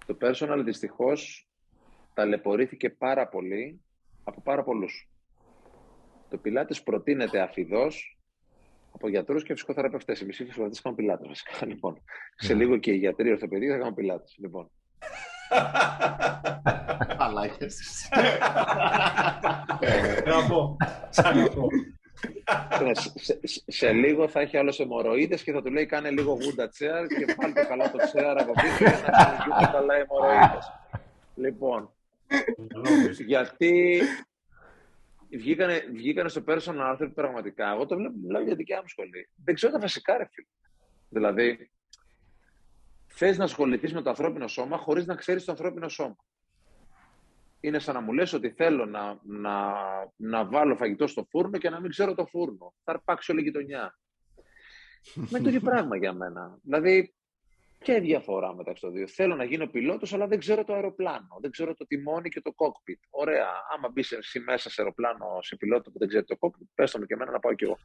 Speaker 2: Το personal δυστυχώς ταλαιπωρήθηκε πάρα πολύ από πάρα πολλούς. Το πιλάτες προτείνεται αφιδώς από γιατρούς και φυσικοθεραπευτές. Εμείς οι φυσικοθεραπευτές κάνουν πιλάτες βασικά. Λοιπόν, σε ναι. λίγο και οι γιατροί ορθοπαιδοί θα κάνουν πιλάτες. Λοιπόν.
Speaker 1: Αλλά έχεις.
Speaker 2: Ναι, σε, σε, λίγο θα έχει άλλος αιμορροίδε και θα του λέει κάνε λίγο γούντα τσέαρ και πάλι το καλά το τσέαρ από πίσω για να κάνει καλά αιμορροίδε. λοιπόν, γιατί βγήκανε, βγήκανε στο personal άνθρωποι πραγματικά. Εγώ το βλέπω, μιλάω για δικιά μου σχολή. Δεν ξέρω τα βασικά, ρε φίλε. Δηλαδή, θες να ασχοληθείς με το ανθρώπινο σώμα χωρίς να ξέρεις το ανθρώπινο σώμα είναι σαν να μου λες ότι θέλω να, να, να βάλω φαγητό στο φούρνο και να μην ξέρω το φούρνο. Θα αρπάξει όλη η γειτονιά. Με το ίδιο πράγμα για μένα. Δηλαδή, και διαφορά μεταξύ των δύο. Θέλω να γίνω πιλότος, αλλά δεν ξέρω το αεροπλάνο. Δεν ξέρω το τιμόνι και το κόκπιτ. Ωραία. Άμα μπει εσύ μέσα σε αεροπλάνο σε πιλότο που δεν ξέρει το κόκπιτ, πες το και εμένα να πάω κι εγώ.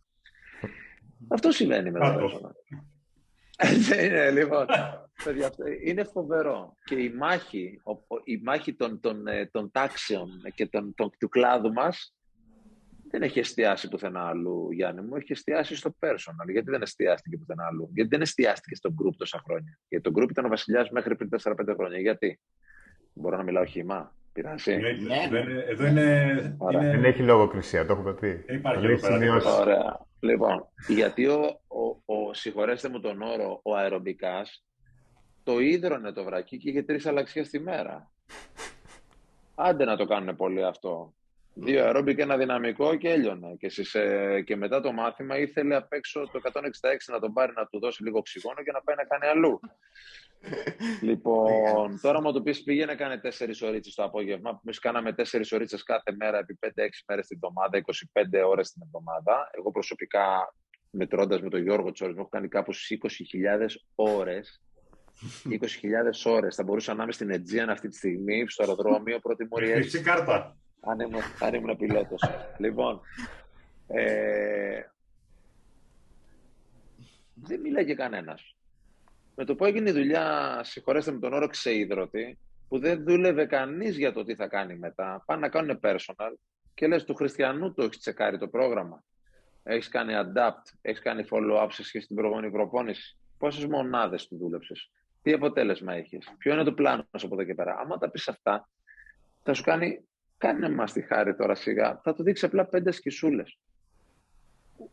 Speaker 2: Αυτό συμβαίνει με το Έτσι είναι, λοιπόν. είναι φοβερό. Και η μάχη, η μάχη των, των, ε, των τάξεων και των, των, του κλάδου μας δεν έχει εστιάσει πουθενά αλλού, Γιάννη μου. Έχει εστιάσει στο personal. Γιατί δεν εστιάστηκε πουθενά αλλού; Γιατί δεν εστιάστηκε στο group τόσα χρόνια; Γιατί το group ήταν ο βασιλιάς μέχρι πριν 4-5 χρόνια. Γιατί; Μπορώ να μιλάω χυμά. Πειράζει.
Speaker 5: Ναι, ναι. Εδώ είναι,
Speaker 4: Δεν έχει λογοκρισία, το έχουμε πει.
Speaker 5: Υπάρχει
Speaker 2: Ωραία. Λοιπόν, γιατί ο, ο, ο, συγχωρέστε μου τον όρο, ο αερομπικάς το ίδρωνε το βρακί και είχε τρεις αλλαξίες τη μέρα. Άντε να το κάνουν πολύ αυτό. Δύο αερόμπικ, ένα δυναμικό και έλειωνε. Και, και μετά το μάθημα ήθελε απ' έξω το 166 να τον πάρει να του δώσει λίγο οξυγόνο και να πάει να κάνει αλλού. λοιπόν, τώρα μου το πεις πήγαινε κάνει τέσσερις ώρε το απόγευμα. Εμεί κάναμε τέσσερις ώρε κάθε μέρα επί 5-6 μέρες την εβδομάδα, 25 ώρες την εβδομάδα. Εγώ προσωπικά, μετρώντας με τον Γιώργο Τσόρι, έχω κάνει κάπου 20.000 ώρες 20.000 ώρες. Θα μπορούσα να είμαι στην Αιτζίαν αυτή τη στιγμή, στο αεροδρόμιο, πρώτη μορία.
Speaker 5: Έχεις κάρτα.
Speaker 2: Αν ήμουν, αν ήμουν πιλότος. λοιπόν. Ε, δεν μιλάει κανένας. Με το που έγινε η δουλειά, συγχωρέστε με τον όρο ξεϊδρωτή, που δεν δούλευε κανείς για το τι θα κάνει μετά. Πάνε να κάνουν personal και λες του χριστιανού το έχεις τσεκάρει το πρόγραμμα. Έχεις κάνει adapt, έχεις κάνει follow-up σε σχέση με την προηγούμενη προπόνηση. Πόσες μονάδες του δούλεψες, τι αποτέλεσμα έχεις, ποιο είναι το πλάνο σου από εδώ και πέρα. Άμα τα πεις αυτά, θα σου κάνει, κάνε μας τη χάρη τώρα σιγά, θα του δείξει απλά πέντε σκισούλες.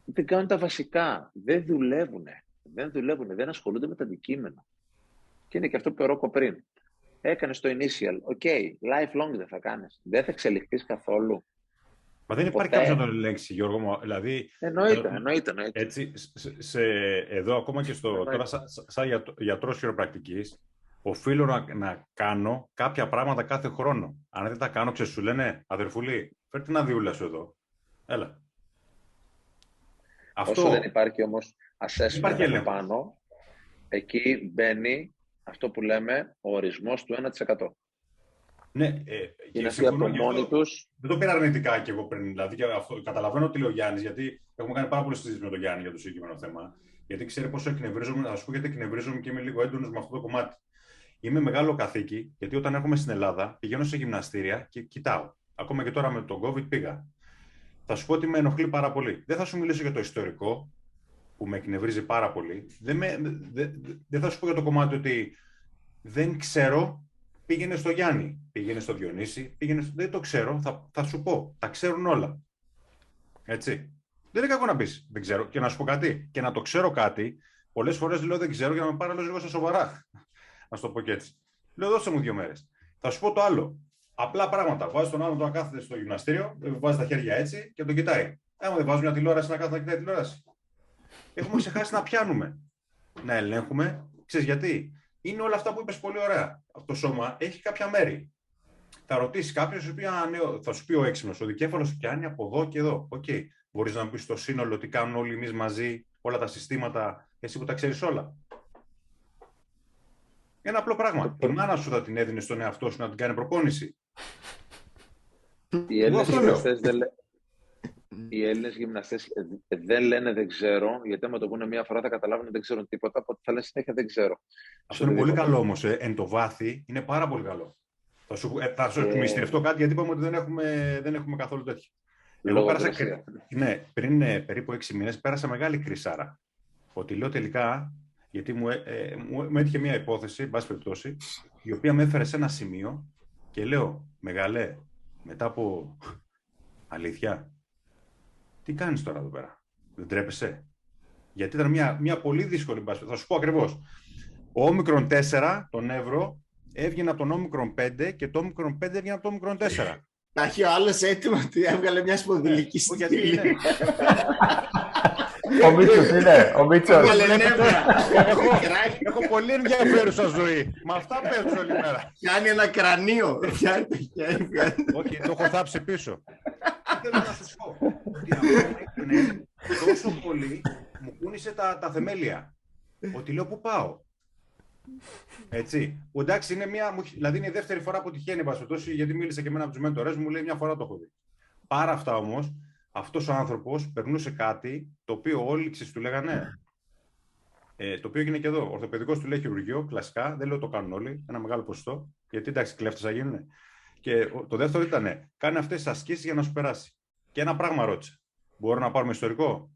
Speaker 2: Δεν κάνουν τα βασικά, δεν δουλεύουν. Δεν δουλεύουν, δεν ασχολούνται με τα αντικείμενα. Και είναι και αυτό που ρόκο πριν. Έκανες το initial. OK, okay, lifelong δεν θα κάνεις. Δεν θα εξελιχθείς καθόλου.
Speaker 5: Μα δεν υπάρχει κάποιο να τον ελέγξει, Γιώργο μου. Δηλαδή,
Speaker 2: εννοείται, ε, εννοείται, εννοείται.
Speaker 5: Έτσι, σε, εδώ, ακόμα και στο, τώρα, σαν σα, γιατρός χειροπρακτικής, οφείλω να, να, κάνω κάποια πράγματα κάθε χρόνο. Αν δεν τα κάνω, ξέρεις, σου λένε αδερφούλη, φέρ την αδειούλα σου εδώ. Έλα.
Speaker 2: Αυτό... Όσο δεν υπάρχει όμως assessment πάνω, εκεί μπαίνει αυτό που λέμε ο ορισμός του 1%.
Speaker 5: Ναι, ε,
Speaker 2: είναι αυτοί από μόνοι τους.
Speaker 5: Δεν το πήρα αρνητικά και εγώ πριν. Δηλαδή, και αυτό, καταλαβαίνω τι λέει ο Γιάννης, γιατί έχουμε κάνει πάρα πολλές συζητήσεις με τον Γιάννη για το συγκεκριμένο θέμα. Γιατί ξέρει πόσο εκνευρίζομαι, θα σου πω γιατί εκνευρίζομαι και είμαι λίγο έντονος με αυτό το κομμάτι. Είμαι μεγάλο καθήκη, γιατί όταν έρχομαι στην Ελλάδα πηγαίνω σε γυμναστήρια και κοιτάω. Ακόμα και τώρα με τον COVID πήγα. Θα σου πω ότι με ενοχλεί πάρα πολύ. Δεν θα σου μιλήσω για το ιστορικό, που με εκνευρίζει πάρα πολύ. Δεν, με, δεν, δεν θα σου πω για το κομμάτι ότι δεν ξέρω πήγαινε στο Γιάννη, πήγαινε στο Διονύση, πήγαινε στο... Δεν το ξέρω, θα, θα σου πω. Τα ξέρουν όλα. Έτσι. Δεν είναι κακό να πεις δεν ξέρω. Και να σου πω κάτι. Και να το ξέρω κάτι, πολλές φορές λέω δεν ξέρω για να με πάρει λίγο στα σοβαρά. Να σου το πω και έτσι. Λέω δώσε μου δύο μέρες. Θα σου πω το άλλο. Απλά πράγματα. Βάζεις τον άλλον να κάθεται στο γυμναστήριο, βάζει τα χέρια έτσι και τον κοιτάει. Άμα δεν βάζει μια τηλεόραση να κάθεται να κοιτάει τηλεόραση. Έχουμε ξεχάσει να πιάνουμε. Να ελέγχουμε. Ξέρεις γιατί; Είναι όλα αυτά που είπες πολύ ωραία. Αυτό το σώμα έχει κάποια μέρη. θα ρωτήσει κάποιος, θα σου πει ο έξυπνος, ο δικέφαλος σου πιάνει από εδώ και εδώ. OK. Okay. Μπορείς να μου πεις στο σύνολο τι κάνουν όλοι εμείς μαζί, όλα τα συστήματα, εσύ που τα ξέρεις όλα. Ένα απλό πράγμα. Η μάνα σου θα την έδινε στον εαυτό σου να την κάνει προπόνηση.
Speaker 2: Οι Έλληνες γυμναστές δεν, οι Έλληνες γυμναστές δεν λένε δεν ξέρω, γιατί άμα το πούνε μία φορά θα καταλάβουν δεν ξέρουν τίποτα, οπότε θα λένε συνέχεια δεν ξέρω.
Speaker 5: Αυτό είναι πολύ καλό όμως. Ε. Εν το βάθη είναι πάρα πολύ καλό. Θα σου, ε, θα σου ε... κάτι γιατί είπαμε ότι δεν έχουμε, δεν έχουμε καθόλου τέτοιο. Εγώ πέρασα, ναι, πριν ε, περίπου έξι μήνες πέρασα μεγάλη κρυσάρα. Ότι λέω τελικά, γιατί μου, ε, ε μου, μου έτυχε μια υπόθεση, εν πάση περιπτώσει, η οποία με έφερε σε ένα σημείο και λέω, μεγάλε, μετά από αλήθεια, τι κάνεις τώρα εδώ πέρα, δεν τρέπεσαι; Γιατί ήταν μια, μια πολύ δύσκολη μπάση. Θα σου πω ακριβώς. Ο όμικρον 4, τον Εύρο, έβγαινε από τον όμικρον 5 και το όμικρον 5 έβγαινε από το όμικρον 4.
Speaker 1: Τα έχει ο άλλος έτοιμο ότι έβγαλε μια σπονδυλική ναι, στήλη.
Speaker 4: Ο Μίτσος είναι, ο Μίτσος.
Speaker 5: Έχω πολύ ενδιαφέρουσα ζωή. Με αυτά παίζω όλη μέρα.
Speaker 1: Κάνει ένα κρανίο.
Speaker 5: Όχι, το έχω θάψει πίσω. Θέλω να σου πω ότι αυτό τόσο πολύ μου κούνησε τα θεμέλια. Ότι λέω πού πάω; Έτσι. Που εντάξει, είναι μια, δηλαδή είναι η δεύτερη φορά που τυχαίνει η γιατί μίλησε και εμένα από τους μέντορες μου, λέει μια φορά το έχω δει. Πάρα αυτά όμως, αυτός ο άνθρωπος περνούσε κάτι το οποίο όλοι του λέγανε. Ε, το οποίο έγινε και εδώ. Ο ορθοπαιδικός του λέει χειρουργείο, κλασικά. Δεν λέω το κάνουν όλοι. Ένα μεγάλο ποσοστό. Γιατί εντάξει, κλέφτες θα γίνουν. Και το δεύτερο ήταν, κάνει αυτές τις ασκήσεις για να σου περάσει. Και ένα πράγμα ρώτησε. Μπορώ να πάρουμε ιστορικό;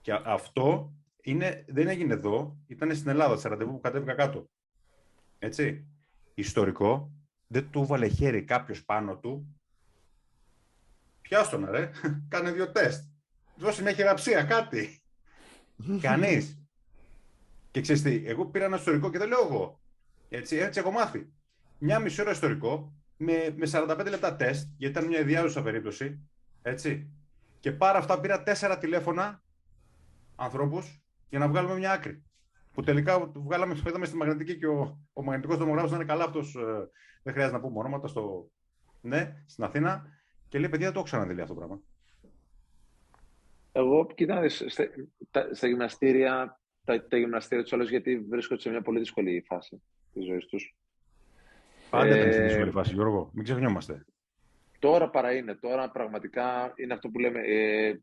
Speaker 5: Και αυτό είναι, δεν έγινε εδώ, ήταν στην Ελλάδα, σε ραντεβού που κατέβηκα κάτω. Έτσι. Ιστορικό, δεν του βάλε χέρι κάποιος πάνω του. Πιάστο ρε, κάνε δύο τεστ. Δώσε μια χειραψία, κάτι. Κανείς. Και ξέρεις τι, εγώ πήρα ένα ιστορικό και δεν λέω εγώ. Έτσι, έτσι έχω μάθει. Μια μισή ώρα ιστορικό, με, με 45 λεπτά τεστ, γιατί ήταν μια ιδιάζουσα περίπτωση. Έτσι. Και πάρα αυτά πήρα τέσσερα τηλέφωνα ανθρώπους για να βγάλουμε μια άκρη. Που τελικά βγάλαμε, είδαμε στη μαγνητική και ο, ο μαγνητικός τομογράφος δεν είναι καλά αυτός. Ε, δεν χρειάζεται να πούμε ονόματα. Στο, ναι, στην Αθήνα. Και λέει: Παιδιά, δεν το έχω ξαναδεί αυτό το πράγμα.
Speaker 2: Εγώ, κοιτάξτε, στα, στα γυμναστήρια, τα, τα γυμναστήρια τους άλλους, γιατί βρίσκονται σε μια πολύ δύσκολη φάση της ζωής τους.
Speaker 5: Πάντα ήταν ε, στη δύσκολη φάση, Γιώργο. Μην ξεχνιόμαστε.
Speaker 2: Τώρα παρά είναι. Τώρα πραγματικά είναι αυτό που λέμε. Ε,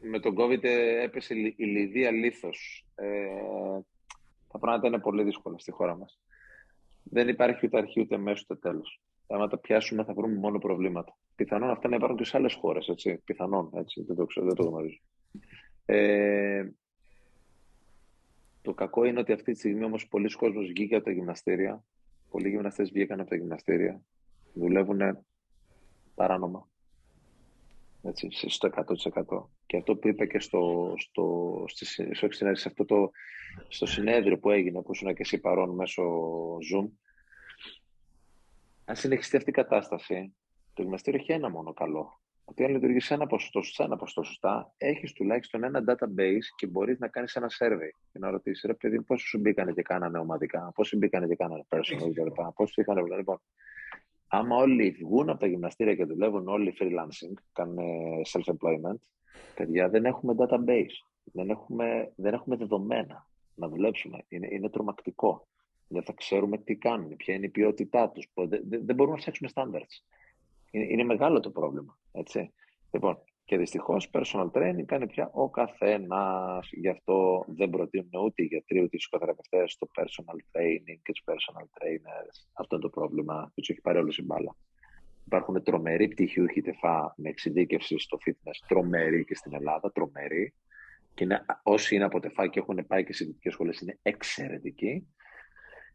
Speaker 2: με τον COVID έπεσε η λιδία λίθος. Ε, τα πράγματα είναι πολύ δύσκολα στη χώρα μας. Δεν υπάρχει ούτε αρχή ούτε μέσο ούτε τέλος. Αν τα πιάσουμε θα βρούμε μόνο προβλήματα. Πιθανόν αυτά να υπάρχουν και σε άλλες χώρες, έτσι. Πιθανόν, έτσι. Δεν το, ξέρω, δεν το γνωρίζω. Ε, το κακό είναι ότι αυτή τη στιγμή όμως πολλοί κόσμος βγήκε από τα γυμναστήρια. Πολλοί γυμναστές βγήκαν από τα γυμναστήρια. Δουλεύουν παράνομα έτσι, στο 100%. Και αυτό που είπε και στο, στο, στο, σε αυτό το, στο συνέδριο που έγινε, που ήσουν και εσύ παρόν μέσω Zoom, αν συνεχιστεί αυτή η κατάσταση, το γυμναστήριο έχει ένα μόνο καλό. Ότι αν λειτουργεί ένα ποσοστό σωστά, ένα ποσοστό σωστά, έχεις τουλάχιστον ένα database και μπορείς να κάνεις ένα survey και να ρωτήσεις ρε παιδί, πόσοι σου μπήκανε και κάνανε ομαδικά, πόσοι μπήκανε και κάνανε personal κλπ. Πόσοι είχαν. Λοιπόν, άμα όλοι βγουν από τα γυμναστήρια και δουλεύουν όλοι freelancing, κάνουν self-employment, παιδιά δεν έχουμε database, δεν έχουμε, δεν έχουμε δεδομένα να δουλέψουμε. Είναι, είναι τρομακτικό. Δεν θα ξέρουμε τι κάνουν, ποια είναι η ποιότητά τους. Δεν, δεν μπορούμε να φτιάξουμε standards. Είναι, είναι μεγάλο το πρόβλημα. Έτσι. Λοιπόν, και δυστυχώς personal training κάνει πια ο καθένας. Γι' αυτό δεν προτείνουν ούτε οι γιατροί ούτε οι ψυχοθεραπευτές το personal training και τους personal trainers. Αυτό είναι το πρόβλημα. Τους έχει πάρει όλο η μπάλα. Υπάρχουν τρομεροί πτυχιούχοι τεφά με εξειδίκευση στο fitness, τρομεροί και στην Ελλάδα, τρομεροί. Και είναι, όσοι είναι από τεφά και έχουν πάει και σε δυτικέ σχολές είναι εξαιρετικοί.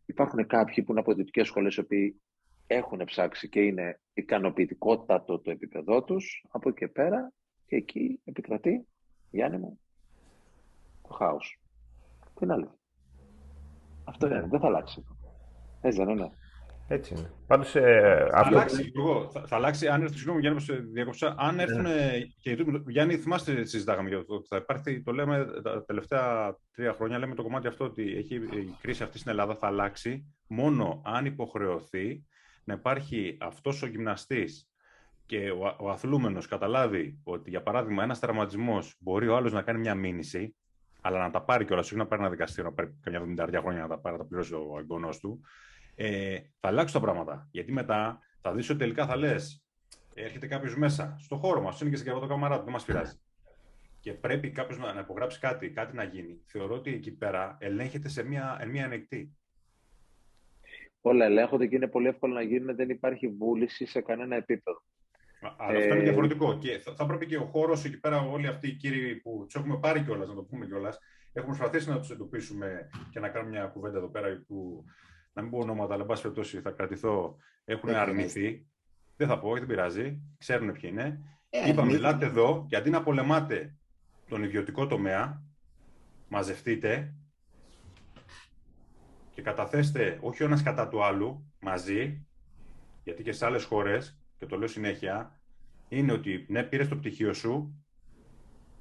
Speaker 2: Υπάρχουν κάποιοι που είναι από δυτικές σχολές, οι οποίοι έχουν ψάξει και είναι ικανοποιητικότατο το επίπεδό τους, από εκεί και πέρα και εκεί επικρατεί, Γιάννη μου, το χάος. Τι είναι άλλο. Αυτό είναι, δεν θα αλλάξει. Έτσι δεν είναι.
Speaker 4: Έτσι είναι. Πάντως, ε,
Speaker 5: θα, αυτό... αλλάξει, εγώ, θα, θα, αλλάξει, αν έρθει, συγγνώμη Γιάννη, σε διακόψα, αν ναι. έρθουν, και Γιάννη, θυμάστε, συζητάγαμε για αυτό, θα υπάρχει, το λέμε τα τελευταία τρία χρόνια, λέμε το κομμάτι αυτό ότι έχει, η κρίση αυτή στην Ελλάδα θα αλλάξει μόνο αν υποχρεωθεί να υπάρχει αυτός ο γυμναστής και ο, ο αθλούμενος καταλάβει ότι, για παράδειγμα, ένας τραυματισμός μπορεί ο άλλος να κάνει μια μήνυση, αλλά να τα πάρει κιόλας, όχι να πάρει ένα δικαστήριο, να πάρει καμιά 70 χρόνια να τα πάρει, να τα πληρώσει ο εγγονός του, ε, θα αλλάξει τα πράγματα. Γιατί μετά θα δεις ότι τελικά θα λες, έρχεται κάποιος μέσα, στο χώρο μας, είναι και στην το καμαρά δεν μας πειράζει. Και πρέπει κάποιος να, να υπογράψει κάτι, κάτι να γίνει. Θεωρώ ότι εκεί πέρα ελέγχεται σε μια, μια ανεκτή.
Speaker 2: Όλα ελέγχονται και είναι πολύ εύκολο να γίνουν, δεν υπάρχει βούληση σε κανένα επίπεδο.
Speaker 5: Αλλά αυτό είναι ε, διαφορετικό. Και θα, θα πρέπει και ο χώρος εκεί πέρα, όλοι αυτοί οι κύριοι που τους έχουμε πάρει κιόλας, να το πούμε κιόλας, έχουμε προσπαθήσει να τους εντοπίσουμε και να κάνουμε μια κουβέντα εδώ πέρα που να μην πω ονόματα, αλλά εν πάση περιπτώσει θα κρατηθώ, έχουν αρνηθεί. Δεν θα πω, δεν πειράζει. Ξέρουν ποιοι είναι. Ε, Είπαμε, μιλάτε εδώ και αντί να πολεμάτε τον ιδιωτικό τομέα, μαζευτείτε και καταθέστε όχι ο ένας κατά του άλλου μαζί, γιατί και σε άλλες χώρες, και το λέω συνέχεια, είναι ότι ναι, πήρε το πτυχίο σου,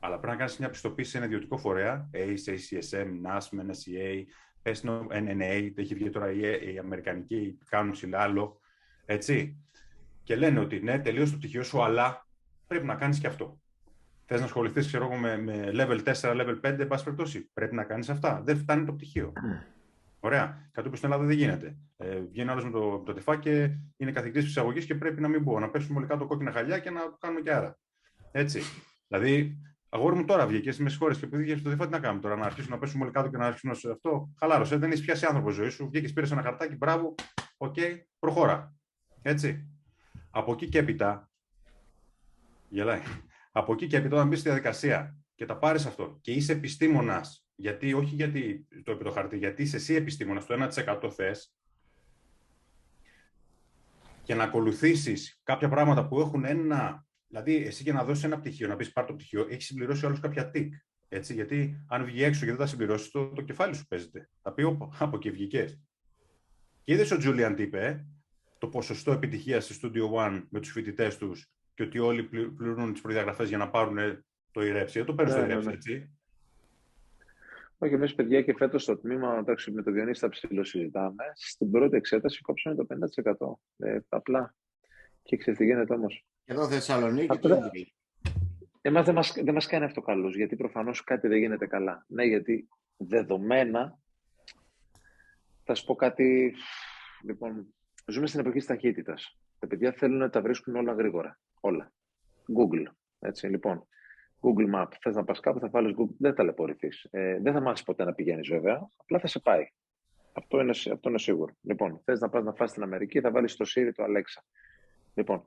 Speaker 5: αλλά πρέπει να κάνεις μια πιστοποίηση σε ένα ιδιωτικό φορέα, ACE, ACSM, NASM, NSEA, PESNO, NNA, έχει βγει τώρα η, η Αμερικανική Council, άλλο, έτσι. Και λένε ότι ναι, τελείωσε το πτυχίο σου, αλλά πρέπει να κάνεις και αυτό. Θες να ασχοληθείς, ξέρω εγώ, με, με level 4, level 5, εν πάση περιπτώσει. Πρέπει να κάνεις αυτά. Δεν φτάνει το πτυχίο. Ωραία. Κάτι που στην Ελλάδα δεν γίνεται. Ε, βγαίνει άλλος με το, το ΤΕΦΑΑ και είναι καθηγητής φυσικής αγωγής και πρέπει να μην πω, να πέσουμε όλοι κάτω κόκκινα χαλιά και να κάνουμε και άρα. Έτσι. Δηλαδή, αγόρι μου τώρα βγήκε στι μεσχώρε και επειδή βγήκες το ΤΕΦΑΑ, τι να κάνουμε τώρα, να αρχίσουμε να πέσουμε όλοι κάτω και να αρχίσουμε σε αυτό. Χαλάρωσε, δεν έχει πιάσει άνθρωπο ζωή σου. Βγήκες, πήρες ένα χαρτάκι, μπράβο, OK, okay, προχώρα. Έτσι. Από εκεί και έπειτα. Γελάει. Από εκεί και έπειτα, όταν μπεις στη διαδικασία και τα πάρεις αυτό και είσαι επιστήμονας γιατί, όχι γιατί το είπε το χαρτί, γιατί είσαι εσύ επιστήμονας, το 1% θες και να ακολουθήσεις κάποια πράγματα που έχουν ένα. Δηλαδή, εσύ για να δώσεις ένα πτυχίο, να πεις πάρ το πτυχίο, έχεις συμπληρώσει όλους κάποια τικ. Έτσι, γιατί αν βγει έξω και δεν τα συμπληρώσεις, το, το κεφάλι σου παίζεται. Θα πει, από εκεί βγήκες. Και είδες ο Τζούλιαν τι είπε, ε, το ποσοστό επιτυχίας στη Studio One με τους φοιτητές τους και ότι όλοι πληρώνουν τις προδιαγραφές για να πάρουν το ηρέψη. Δεν το παίρνεις το ναι, ναι, ηρέψη, ναι. έτσι.
Speaker 2: Όχι, εμείς παιδιά και φέτος στο τμήμα, εντάξει, με το Διονύση θα ψηλοσυζητάμε. Στην πρώτη εξέταση κόψαμε το 50%. Ε, απλά. Και ξέρετε τι γίνεται όμως.
Speaker 1: Εδώ Θεσσαλονίκη Αυτό...
Speaker 2: Εμάς δεν μα δεν μας κάνει αυτό καλούς, γιατί προφανώς κάτι δεν γίνεται καλά. Ναι, γιατί δεδομένα. Θα σου πω κάτι. Λοιπόν, ζούμε στην εποχή της ταχύτητας. Τα παιδιά θέλουν να τα βρίσκουν όλα γρήγορα. Όλα. Google. Έτσι, λοιπόν. Google Map. Θες να πας κάπου, θα βάλεις Google. Δεν ταλαιπωρηθείς. Ε, δεν θα μάθεις ποτέ να πηγαίνεις, βέβαια. Απλά θα σε πάει. Αυτό είναι, αυτό είναι σίγουρο. Λοιπόν, θες να πας να φας στην Αμερική, θα βάλεις το Siri το Alexa. Λοιπόν,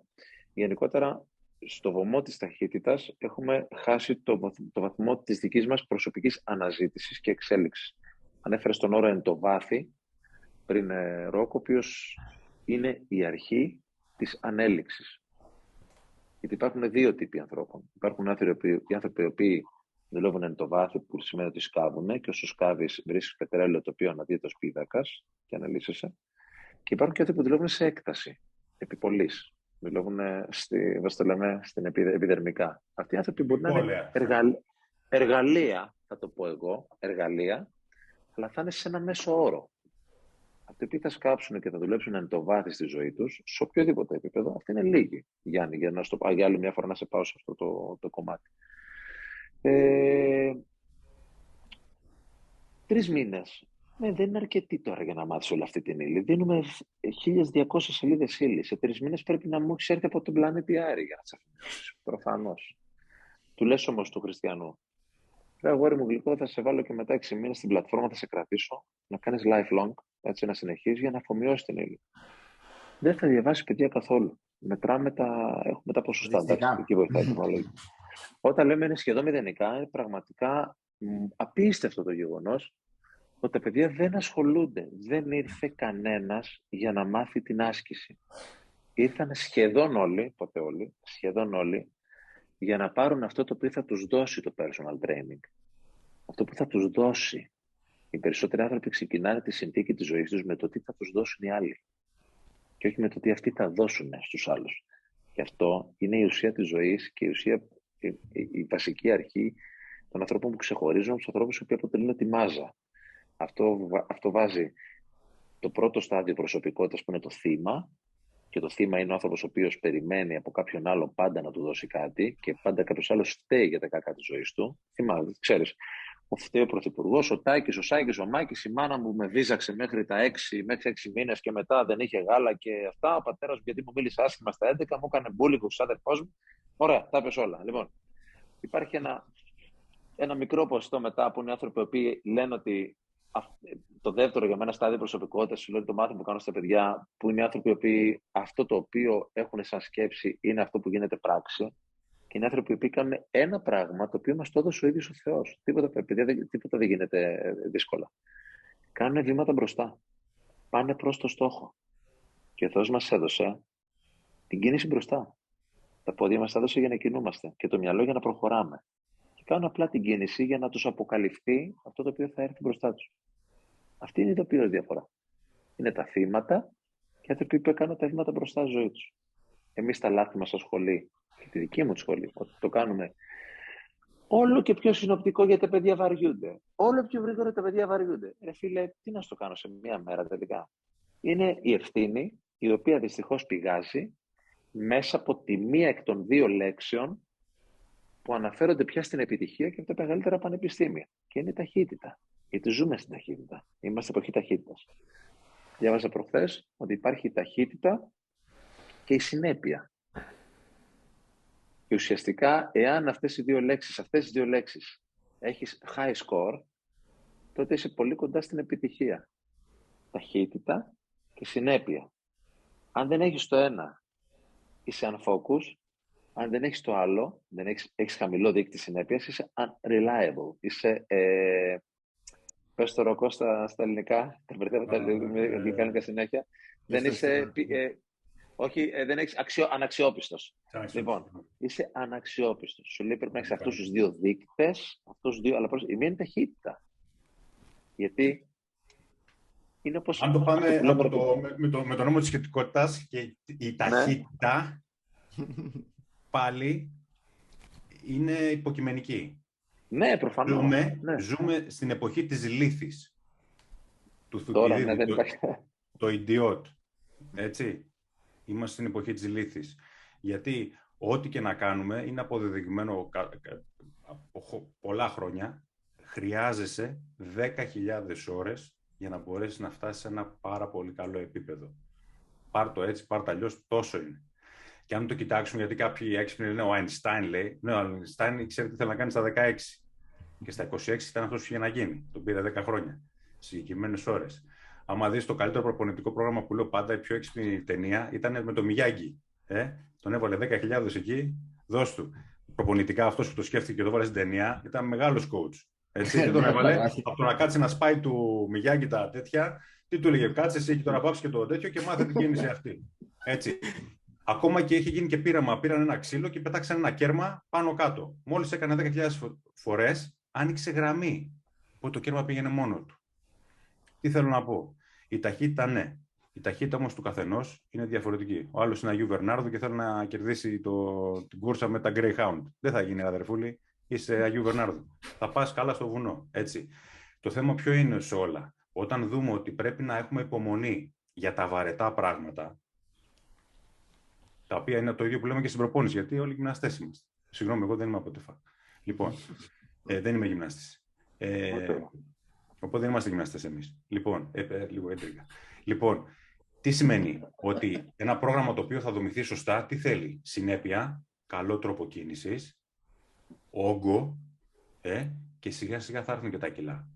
Speaker 2: γενικότερα στο βωμό της ταχύτητας έχουμε χάσει το, το βαθμό της δικής μας προσωπικής αναζήτησης και εξέλιξης. Ανέφερες τον όρο εν το βάθη πριν ε, Ρόκο, ο οποίος είναι η αρχή της ανέλυξης. Γιατί υπάρχουν δύο τύποι ανθρώπων. Υπάρχουν άνθρωποι, οι άνθρωποι οι οποίοι δουλεύουν εν το βάθο, που σημαίνει ότι σκάβουν και όσο σκάβεις βρίσκεις πετρέλαιο το οποίο αναδύεται ως πίδακας και αναλύσεσαι. Και υπάρχουν και άνθρωποι που δουλεύουν σε έκταση, επιπολής. Δουλεύουν στη, το λέμε, στην επιδερμικά. Αυτοί οι άνθρωποι μπορεί να είναι εργαλεία, θα το πω εγώ, εργαλεία, αλλά θα είναι σε ένα μέσο όρο αυτοί που θα σκάψουν και θα δουλέψουν εν το βάθη στη ζωής τους, σε οποιοδήποτε επίπεδο, αυτή είναι λίγοι. Γιάννη, για να στο πω για άλλη μια φορά να σε πάω σε αυτό το, το κομμάτι. Ε, Τρεις μήνες. Ναι, δεν είναι αρκετή τώρα για να μάθεις όλη αυτή την ύλη. Δίνουμε 1200 σελίδες ύλης. Σε τρεις μήνες πρέπει να μου έχεις έρθει από τον πλανήτη Άρη για να τις αφηνώσει. Προφανώς. Του λες όμως του Χριστιανού. Ρε αγόρι μου γλυκό, θα σε βάλω και μετά 6 μήνες στην πλατφόρμα, θα σε κρατήσω, να κάνεις lifelong έτσι, να συνεχίσει για να αφομοιώσεις την ύλη. Δεν θα διαβάσεις παιδιά καθόλου. Μετράμε τα, έχουμε τα ποσοστά. εκεί βοηθάει η Όταν λέμε είναι σχεδόν μηδενικά, είναι πραγματικά απίστευτο το γεγονός ότι τα παιδιά δεν ασχολούνται. Δεν ήρθε κανένας για να μάθει την άσκηση. Ήρθαν σχεδόν όλοι, ποτέ όλοι, σχεδόν όλοι, για να πάρουν αυτό το οποίο θα τους δώσει το personal training. Αυτό που θα τους δώσει. Οι περισσότεροι άνθρωποι ξεκινάνε τη συνθήκη της ζωής τους με το τι θα τους δώσουν οι άλλοι και όχι με το τι αυτοί θα δώσουν στους άλλους. Και αυτό είναι η ουσία της ζωής και η, ουσία, η, η, βασική αρχή των ανθρώπων που ξεχωρίζουν από τους ανθρώπους που αποτελούν τη μάζα. Αυτό, αυτό βάζει το πρώτο στάδιο προσωπικότητας που είναι το θύμα και το θύμα είναι ο άνθρωπος ο οποίος περιμένει από κάποιον άλλο πάντα να του δώσει κάτι και πάντα κάποιος άλλος φταίει για τα κακά της ζωής του. Θυμάμαι, ξέρεις, ο φταίει ο Πρωθυπουργός, ο Τάκης, ο Σάκη, ο Μάκης, η μάνα μου με βίζαξε μέχρι τα 6, μέχρι 6 μήνες και μετά δεν είχε γάλα και αυτά. Ο πατέρας μου, γιατί μου μίλησε άσχημα στα 11, μου έκανε μπούλικο ο άδερφό μου. Ωραία, τα πες όλα. Λοιπόν, υπάρχει ένα, ένα μικρό ποσοστό μετά που είναι άνθρωποι που λένε ότι το δεύτερο για μένα στάδιο προσωπικότητας, λέω το μάθημα που κάνω στα παιδιά, που είναι άνθρωποι που αυτό το οποίο έχουν σαν σκέψη είναι αυτό που γίνεται πράξη. Και είναι άνθρωποι που κάνουν ένα πράγμα το οποίο μας το έδωσε ο ίδιος ο Θεός. Τίποτα, τίποτα δεν γίνεται δύσκολα. Κάνουν βήματα μπροστά. Πάνε προς το στόχο. Και ο Θεός μας έδωσε την κίνηση μπροστά. Τα πόδια μας έδωσε για να κινούμαστε και το μυαλό για να προχωράμε. Και κάνουν απλά την κίνηση για να τους αποκαλυφθεί αυτό το οποίο θα έρθει μπροστά τους. Αυτή είναι η τοπία διαφορά. Είναι τα θύματα και οι άνθρωποι που έκαναν τα βήματα μπροστά στη ζωή τους. Εμείς τα λάθη μας στα σχολή και τη δική μου τη σχολή, ότι το κάνουμε όλο και πιο συνοπτικό γιατί τα παιδιά βαριούνται. Όλο πιο γρήγορα τα παιδιά βαριούνται. Ρε φίλε, τι να στο κάνω σε μία μέρα τελικά. Είναι η ευθύνη η οποία δυστυχώς πηγάζει μέσα από τη μία εκ των δύο λέξεων που αναφέρονται πια στην επιτυχία και από τα μεγαλύτερα πανεπιστήμια. Και είναι η ταχύτητα. Γιατί ζούμε στην ταχύτητα. Είμαστε εποχή ταχύτητας. Διάβαζα προχθές ότι υπάρχει η ταχύτητα και η συνέπεια. Και ουσιαστικά, εάν αυτές οι δύο λέξεις, αυτές οι δύο λέξεις έχεις high score, τότε είσαι πολύ κοντά στην επιτυχία. Ταχύτητα και συνέπεια. Αν δεν έχεις το ένα, είσαι unfocused. Αν δεν έχεις το άλλο, δεν έχεις, έχεις χαμηλό δείκτη συνέπειας, είσαι unreliable. Είσαι, ε, πες το ροκό στα, στα ελληνικά, τα μπερδεύω τα ελληνικά συνέχεια. Δεν είσαι, ε, όχι, ε, δεν έχεις αξιο, αναξιόπιστος. Λοιπόν, είσαι αναξιόπιστος. Σου λέει πρέπει να έχεις αυτούς τους δύο δείκτες, αυτούς τους δύο, αλλά προς, η μία είναι ταχύτητα. Γιατί είναι όπως...
Speaker 5: Αν το πάμε από το, με, με, το, με το νόμο της σχετικότητας και η ναι. ταχύτητα, πάλι είναι υποκειμενική.
Speaker 2: Ναι, προφανώς.
Speaker 5: Ζούμε, ναι. ζούμε στην εποχή της λύθης. Του
Speaker 2: Τώρα, ναι, δεν
Speaker 5: το, το idiot. Έτσι. Είμαστε στην εποχή της λύθης. Γιατί ό,τι και να κάνουμε είναι αποδεδειγμένο από πολλά χρόνια. Χρειάζεσαι 10.000 ώρες για να μπορέσεις να φτάσεις σε ένα πάρα πολύ καλό επίπεδο. Πάρ το έτσι, πάρ το αλλιώς, τόσο είναι. Και αν το κοιτάξουμε, γιατί κάποιοι έξυπνοι λένε ο Einstein λέει, ναι, ο Einstein ξέρει τι θέλει να κάνει στα 16. Και στα 26 ήταν αυτός που είχε να γίνει. Τον πήρε 10 χρόνια. Συγκεκριμένες ώρες. Άμα δεις το καλύτερο προπονητικό πρόγραμμα που λέω πάντα, η πιο έξυπνη ταινία ήταν με το Μιγιάγκη. Ε; Τον έβαλε 10.000 εκεί, δώσ' του. Προπονητικά αυτός που το σκέφτηκε και το βάλε στην ταινία ήταν μεγάλος coach. Έτσι, δεν τον έβαλε. από το να κάτσει να σπάει του Μιγιάγκη τα τέτοια, τι του έλεγε, κάτσε εσύ και τώρα πάψει και το τέτοιο και μάθε την κίνηση αυτή. Έτσι. Ακόμα και είχε γίνει και πείραμα. Πήραν ένα ξύλο και πετάξαν ένα κέρμα πάνω κάτω. Μόλις έκανε 10.000 φορές, άνοιξε γραμμή. Οπότε το κέρμα πήγαινε μόνο του. Τι θέλω να πω; Η ταχύτητα, ναι. Η ταχύτητα όμως του καθενός είναι διαφορετική. Ο άλλος είναι Αγίου Βερνάρδο και θέλει να κερδίσει το, την κούρσα με τα Greyhound. Δεν θα γίνει, αδερφούλη. Είσαι Αγίου Βερνάρδο. Θα πας καλά στο βουνό. Έτσι. Το θέμα ποιο είναι σε όλα; Όταν δούμε ότι πρέπει να έχουμε υπομονή για τα βαρετά πράγματα, τα οποία είναι το ίδιο που λέμε και στην προπόνηση, γιατί όλοι οι γυμναστές είμαστε. Συγγνώμη, εγώ δεν είμαι από τεφά. Λοιπόν, ε, δεν είμαι γυμναστής. Ε, Οπότε δεν είμαστε γυμναστές εμείς. Λοιπόν, ε, ε, λίγο έντρικα. Λοιπόν, τι σημαίνει ότι ένα πρόγραμμα το οποίο θα δομηθεί σωστά, τι θέλει; Συνέπεια, καλό τρόπο κίνησης, όγκο ε, και σιγά σιγά θα έρθουν και τα κιλά.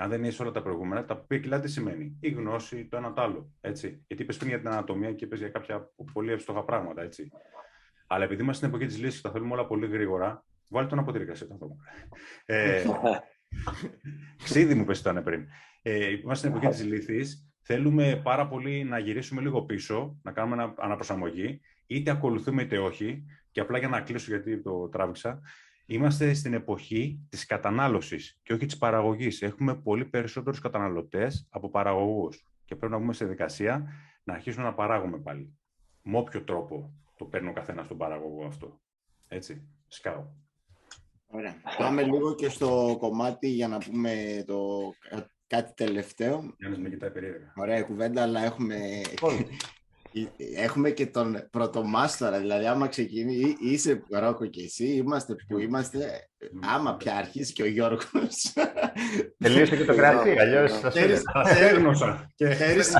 Speaker 5: Αν δεν είσαι όλα τα προηγούμενα, τα οποία κιλά τι σημαίνει. Η γνώση, το ένα το άλλο. Έτσι. Γιατί είπε πριν για την ανατομία και είπε για κάποια πολύ εύστοχα πράγματα. Έτσι. Αλλά επειδή είμαστε στην εποχή της λύσης και τα θέλουμε όλα πολύ γρήγορα, βάλτε τον αποτρίγκα σε αυτό. Ε, Ξίδι μου πες ήταν πριν. Ε, είμαστε στην εποχή της λύθης. Θέλουμε πάρα πολύ να γυρίσουμε λίγο πίσω, να κάνουμε ένα αναπροσαρμογή, είτε ακολουθούμε είτε όχι. Και απλά για να κλείσω γιατί το τράβηξα, είμαστε στην εποχή της κατανάλωσης και όχι της παραγωγής. Έχουμε πολύ περισσότερους καταναλωτές από παραγωγούς και πρέπει να βγούμε σε δικασία να αρχίσουμε να παράγουμε πάλι. Με όποιο τρόπο το παίρνει ο καθένας τον παραγωγό αυτό. Έτσι, σκάω.
Speaker 1: Ωραία. Πάμε λίγο και στο κομμάτι για να πούμε το κάτι τελευταίο.
Speaker 5: Γιάννης με κοιτάει περίεργα.
Speaker 1: Ωραία κουβέντα, αλλά έχουμε, έχουμε και τον πρωτομάστορα. Δηλαδή, άμα ξεκινήσει, είσαι Ρόκο και εσύ, είμαστε που είμαστε. Άμα πια αρχίσει και ο Γιώργος.
Speaker 4: Τελείωσε και το κράτη, αλλιώς θα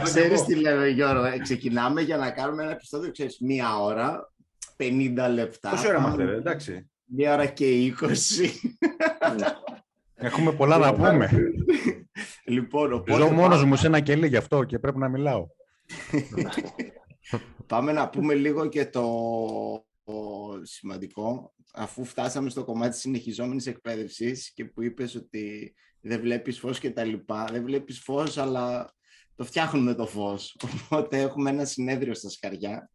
Speaker 1: Ξέρεις τι λέω Γιώργο, ε, ξεκινάμε για να κάνουμε ένα επεισόδιο, ξέρεις, μία ώρα, 50 λεπτά.
Speaker 5: Πόση ώρα είμαστε, εντάξει.
Speaker 1: Μία ώρα και 20.
Speaker 5: Έχουμε πολλά να πούμε.
Speaker 1: Λοιπόν, οπότε...
Speaker 5: Ζω μόνος μου σε ένα κελί γι' αυτό και πρέπει να μιλάω.
Speaker 1: Πάμε να πούμε λίγο και το, σημαντικό, αφού φτάσαμε στο κομμάτι της συνεχιζόμενης εκπαίδευσης και που είπες ότι δεν βλέπεις φως και τα λοιπά, δεν βλέπεις φως αλλά το φτιάχνουμε το φως. Οπότε έχουμε ένα συνέδριο στα σκαριά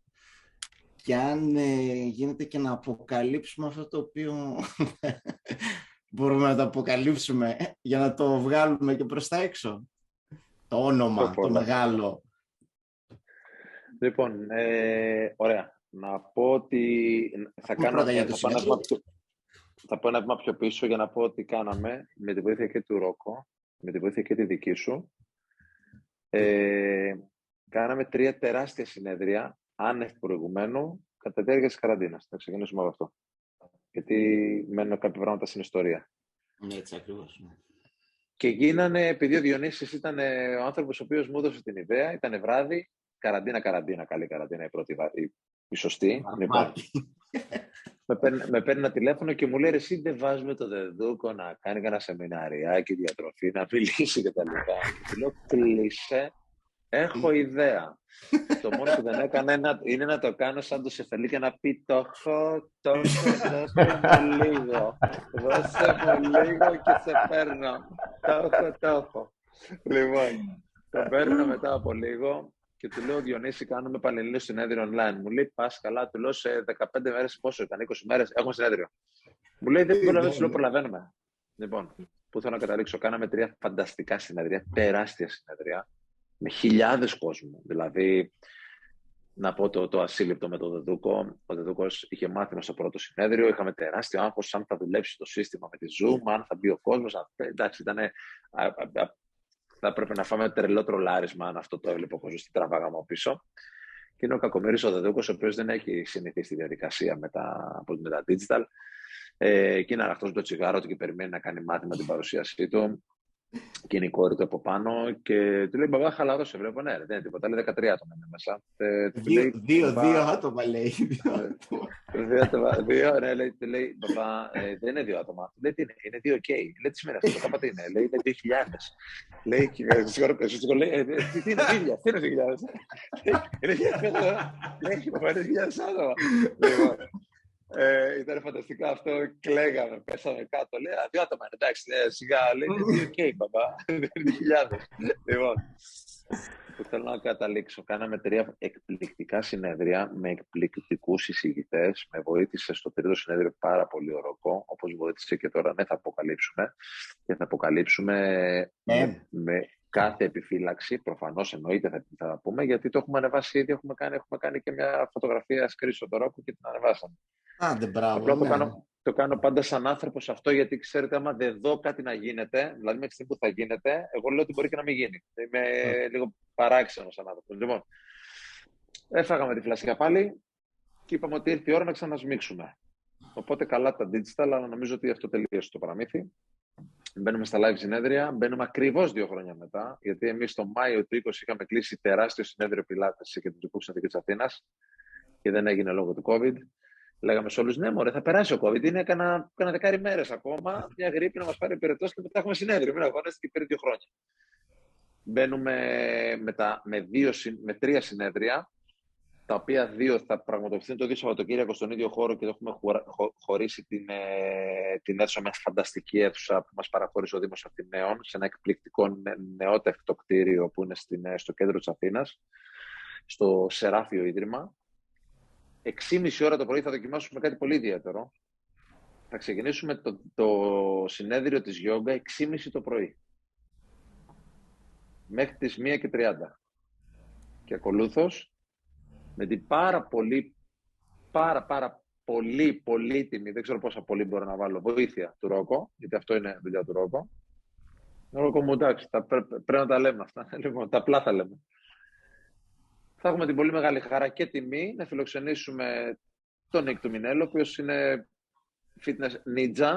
Speaker 1: και αν ε, γίνεται και να αποκαλύψουμε αυτό το οποίο μπορούμε να το αποκαλύψουμε για να το βγάλουμε και προς τα έξω. Το όνομα, το, μεγάλο.
Speaker 2: Λοιπόν, ε, ωραία. Να πω ότι θα κάνω θα, πάω θα πω ένα βήμα πιο πίσω για να πω ότι κάναμε με τη βοήθεια και του Ρόκο, με τη βοήθεια και τη δική σου. Ε, κάναμε τρία τεράστια συνέδρια, άνευ προηγουμένου, κατά τη διάρκεια της καραντίνας. Θα ξεκινήσουμε από αυτό γιατί μένουν κάποια πράγματα στην ιστορία.
Speaker 1: Ναι, έτσι ακριβώς. Ναι.
Speaker 2: Και γίνανε, επειδή ο Διονύσης ήταν ε, ο άνθρωπος ο οποίος μου έδωσε την ιδέα, ήταν βράδυ, καραντίνα, καραντίνα, καλή καραντίνα, η πρώτη, η, η σωστή. Λοιπόν, με, παίρνει, με παίρνει ένα τηλέφωνο και μου λέει εσύ δεν βάζουμε το δεδούκο να κάνει ένα σεμιναριάκι, διατροφή, να μιλήσει και τα λοιπά. Και του λέω κλείσε Έχω ιδέα. το μόνο που δεν έκανα είναι να το κάνω σαν το Σεφελί και να πει το έχω, το έχω, δώσε μου λίγο. Δώσε μου λίγο και σε παίρνω. Το έχω, το έχω. Λοιπόν, το παίρνω μετά από λίγο και του λέω Διονύση, κάνουμε πανελλήνιο συνέδριο online. Μου λέει πας καλά, του λέω σε 15 μέρες πόσο ήταν, 20 μέρες, έχουμε συνέδριο. Μου λέει δεν μπορώ να σου προλαβαίνουμε. Λοιπόν, πού θέλω να καταλήξω, κάναμε τρία φανταστικά συνέδρια, τεράστια συνέδρια με χιλιάδες κόσμου. Δηλαδή, να πω το, το ασύλληπτο με τον Δεδούκο. Ο Δεδούκος είχε μάθημα στο πρώτο συνέδριο. Είχαμε τεράστιο άγχος αν θα δουλέψει το σύστημα με τη Zoom, αν θα μπει ο κόσμος. Εντάξει, ήταν. Θα έπρεπε να φάμε τρελό τρολάρισμα αν αυτό το έβλεπε ο κόσμο. Τι τραβάγαμε πίσω. Και είναι ο Κακομοίρης ο Δεδούκο, ο οποίος δεν έχει συνηθίσει τη διαδικασία με τα, με τα digital. Ε, και είναι ανοιχτός με το τσιγάρο του και περιμένει να κάνει μάθημα την παρουσίασή του και είναι η κόρη του από πάνω και του λέει μπαμπά χαλαρό σε βλέπω, ναι δεν είναι τίποτα, λέει 13 άτομα είναι μέσα.
Speaker 1: Ε, δύο, λέει, δύο, δύο άτομα λέει.
Speaker 2: δύο άτομα, δύο, ναι, λέει, λέει μπαμπά ε, δεν είναι δύο άτομα, λέει τι είναι, είναι δύο ok, λέει τι σημαίνει αυτό, το τι είναι, λέει είναι δύο χιλιάδες. Λέει, στο λέει, ε, τι είναι χίλια, τι είναι δύο χιλιάδες. Είναι χιλιάδες, λέει, μπαμπά είναι χιλιάδες άτομα. Λοιπόν, ε, ήταν φανταστικό αυτό. Κλαίγαμε, πέσαμε κάτω. Λέει, δύο άτομα εντάξει, ναι, σιγά. Λέει, είναι οκ, μπαμπά. Δεν είναι χιλιάδες. λοιπόν, που θέλω να καταλήξω. Κάναμε τρία εκπληκτικά συνέδρια με εκπληκτικούς εισηγητές. Με βοήθησε στο τρίτο συνέδριο πάρα πολύ ο Ροκό, όπως βοήθησε και τώρα. Ναι, θα αποκαλύψουμε. Και θα αποκαλύψουμε ναι. με, με, κάθε επιφύλαξη. Προφανώς εννοείται θα, θα πούμε, γιατί το έχουμε ανεβάσει ήδη. Έχουμε κάνει, έχουμε κάνει και μια φωτογραφία σκρίσο τον Ροκό και την ανεβάσαμε.
Speaker 1: Άντε, μπράβο.
Speaker 2: Απλά το, ναι. κάνω, το κάνω πάντα σαν άνθρωπος αυτό, γιατί ξέρετε, άμα δεν δω κάτι να γίνεται, δηλαδή μέχρι στιγμή που θα γίνεται, εγώ λέω ότι μπορεί και να μην γίνει. Είμαι yeah. λίγο παράξενος σαν άνθρωπος. Λοιπόν, έφαγαμε τη φλασιά πάλι και είπαμε ότι ήρθε η ώρα να ξανασμίξουμε. Οπότε καλά τα digital, αλλά νομίζω ότι αυτό τελείωσε το παραμύθι. Μπαίνουμε στα live συνέδρια, μπαίνουμε ακριβώς δύο χρόνια μετά, γιατί εμείς το Μάιο του 20 είχαμε κλείσει τεράστιο συνέδριο πιλάτες σε κεντρικού συνεδρίου της Αθήνας και δεν έγινε λόγω του COVID. Λέγαμε σε όλους, ναι, μωρέ, θα περάσει ο COVID. Είναι κανένα, δεκάρι μέρες ακόμα. Μια γρήπη να μας πάρει πυρετός και μετά έχουμε συνέδριο. Μην αγώνεστε και πριν δύο χρόνια. Μπαίνουμε με, τα, με, δύο, με τρία συνέδρια, τα οποία δύο θα πραγματοποιηθούν το ίδιο Σαββατοκύριακο στον ίδιο χώρο και το έχουμε χωρίσει την, ε, την αίθουσα με φανταστική αίθουσα που μας παραχώρησε ο Δήμος Αθηναίων σε ένα εκπληκτικό νεότευτο κτίριο που είναι στην, ε, στο κέντρο της Αθήνας, στο Σεράφιο Ίδρυμα 6,5 ώρα το πρωί θα δοκιμάσουμε κάτι πολύ ιδιαίτερο. Θα ξεκινήσουμε το, το συνέδριο της γιόγκα 6,5 το πρωί. Μέχρι τις 1 και 30. Και ακολούθως, με την πάρα πολύ, πάρα πάρα πολύ πολύτιμη, δεν ξέρω πόσα πολύ μπορώ να βάλω, βοήθεια του Ρόκο, γιατί αυτό είναι δουλειά του Ρόκο, Ρόκο μου, εντάξει, πρέπει να τα λέμε αυτά. Λοιπόν, τα απλά θα λέμε. Θα έχουμε την πολύ μεγάλη χαρά και τιμή να φιλοξενήσουμε τον Νίκ του Μινέλο, ο οποίος είναι fitness ninja.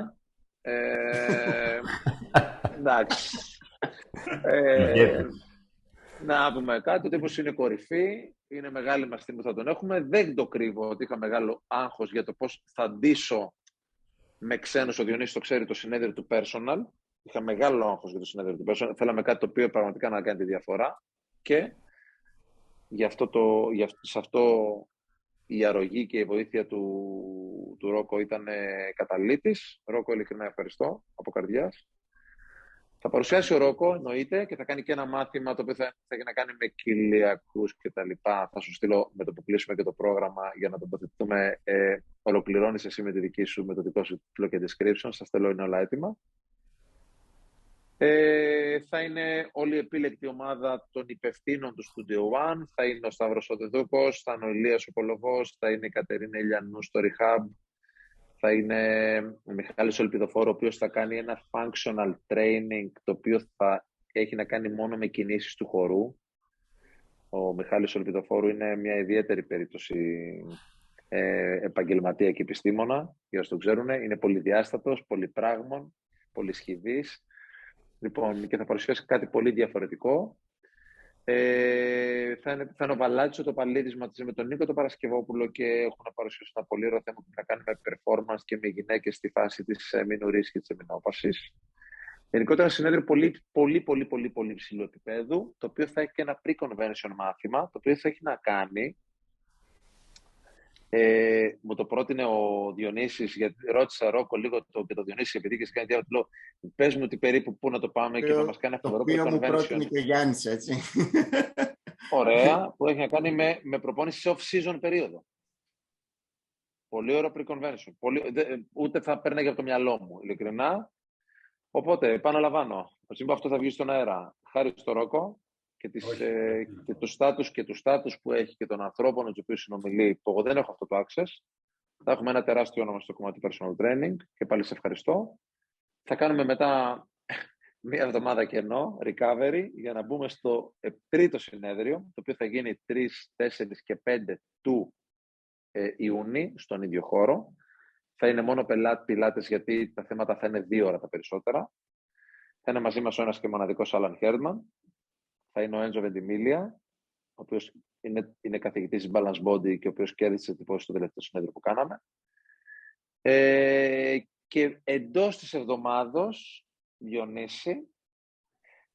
Speaker 2: Ε, εντάξει. Ε, να πούμε κάτι, ο τύπος είναι κορυφή, είναι μεγάλη μας τιμή που θα τον έχουμε. Δεν το κρύβω ότι είχα μεγάλο άγχος για το πώς θα ντύσω με ξένους, ο Διονύσης το ξέρει, το συνέδριο του personal. Είχα μεγάλο άγχος για το συνέδριο του personal. Θέλαμε κάτι το οποίο πραγματικά να κάνει τη διαφορά και γι αυτό το, γι αυτό, σε αυτό η αρρωγή και η βοήθεια του, του Ρόκο ήταν καταλήτης. Ρόκο, ειλικρινά ευχαριστώ από καρδιάς. Θα παρουσιάσει ο Ρόκο, εννοείται, και θα κάνει και ένα μάθημα το οποίο θα, θα έχει να κάνει με κοιλιακού και τα λοιπά. Θα σου στείλω με το που κλείσουμε και το πρόγραμμα για να τοποθετηθούμε. Ε, Ολοκληρώνεις εσύ με τη δική σου, με το δικό σου τίτλο και description. Σας στέλνω, είναι όλα έτοιμα. Ε, θα είναι όλη η επίλεκτη ομάδα των υπευθύνων του Studio One. Θα είναι ο Σταύρος Οδεδούκος, θα είναι ο Ηλίας ο θα είναι η Κατερίνα Ηλιανού στο Rehab, θα είναι ο Μιχάλης Ολπιδοφόρο, ο οποίος θα κάνει ένα functional training, το οποίο θα έχει να κάνει μόνο με κινήσεις του χορού. Ο Μιχάλης Ολπιδοφόρου είναι μια ιδιαίτερη περίπτωση ε, επαγγελματία και επιστήμονα, για όσοι το ξέρουν. Είναι πολυδιάστατος, πολυπράγμων, πολυσχηδής. Λοιπόν, και θα παρουσιάσει κάτι πολύ διαφορετικό. Ε, θα, είναι, θα είναι ο Βαλάτσο το Παλίδης μαζί με τον Νίκο το Παρασκευόπουλο και έχουν παρουσιάσει ένα πολύ ωραίο θέμα που έχει να κάνει με performance και με γυναίκες στη φάση της μηνουρή και της εμεινόπαση. Γενικότερα ένα συνέδριο πολύ, πολύ, πολύ, πολύ, πολύ ψηλού επίπεδου, το οποίο θα έχει και ένα pre-convention μάθημα, το οποίο θα έχει να κάνει ε, μου το πρότεινε ο Διονύσης, γιατί ρώτησα Ρόκο λίγο το, και το Διονύση επειδή και κάνει διάλογο. Πες μου τι περίπου πού να το πάμε και θα μας κάνει αυτό το
Speaker 1: οποίο μου πρότεινε και ο Γιάννης, έτσι.
Speaker 2: Ωραία, που έχει να κάνει με, με προπόνηση off-season περίοδο. Πολύ ωραίο pre-convention. Πολύ, ούτε θα παίρνει από το μυαλό μου, ειλικρινά. Οπότε, επαναλαμβάνω. Το αυτό θα βγει στον αέρα. Χάρη στο Ρόκο και, τις, ε, και το στάτους και του στάτους που έχει και των ανθρώπων με του οποίου συνομιλεί, που εγώ δεν έχω αυτό το access. Θα έχουμε ένα τεράστιο όνομα στο κομμάτι personal training και πάλι σε ευχαριστώ. Θα κάνουμε μετά μία εβδομάδα κενό, recovery, για να μπούμε στο ε, τρίτο συνέδριο, το οποίο θα γίνει 3, 4 και 5 του ε, Ιούνιου, στον ίδιο χώρο. Θα είναι μόνο πελάτη πιλάτες, γιατί τα θέματα θα είναι δύο ώρα τα περισσότερα. Θα είναι μαζί μας ο ένας και μοναδικός Άλαν Χέρμαν, θα είναι ο Έντζο Βεντιμίλια, ο οποίος είναι, είναι καθηγητής Balance Body και ο οποίος κέρδισε την πόση στο τελευταίο συνέδριο που κάναμε. Ε, και εντός της εβδομάδος, Διονύση,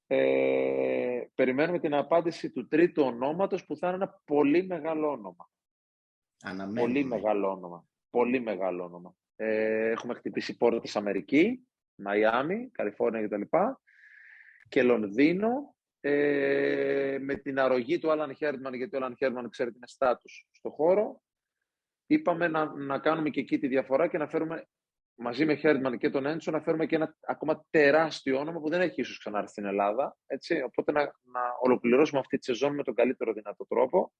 Speaker 2: ε, περιμένουμε την απάντηση του τρίτου ονόματος που θα είναι ένα πολύ μεγάλο όνομα.
Speaker 1: Αναμένουμε.
Speaker 2: Πολύ μεγάλο όνομα. Πολύ μεγάλο όνομα. Ε, έχουμε χτυπήσει πόρτες Αμερική, Μαϊάμι, Καλιφόρνια κτλ. Και Λονδίνο ε, με την αρρωγή του Άλαν Χέρμαν, γιατί ο Άλαν Χέρμαν ξέρει είναι στάτους στο χώρο, είπαμε να, να κάνουμε και εκεί τη διαφορά και να φέρουμε μαζί με Χέρμαν και τον Έντσο να φέρουμε και ένα ακόμα τεράστιο όνομα που δεν έχει ίσως ξανάρθει στην Ελλάδα. Έτσι. Οπότε να, να ολοκληρώσουμε αυτή τη σεζόν με τον καλύτερο δυνατό τρόπο.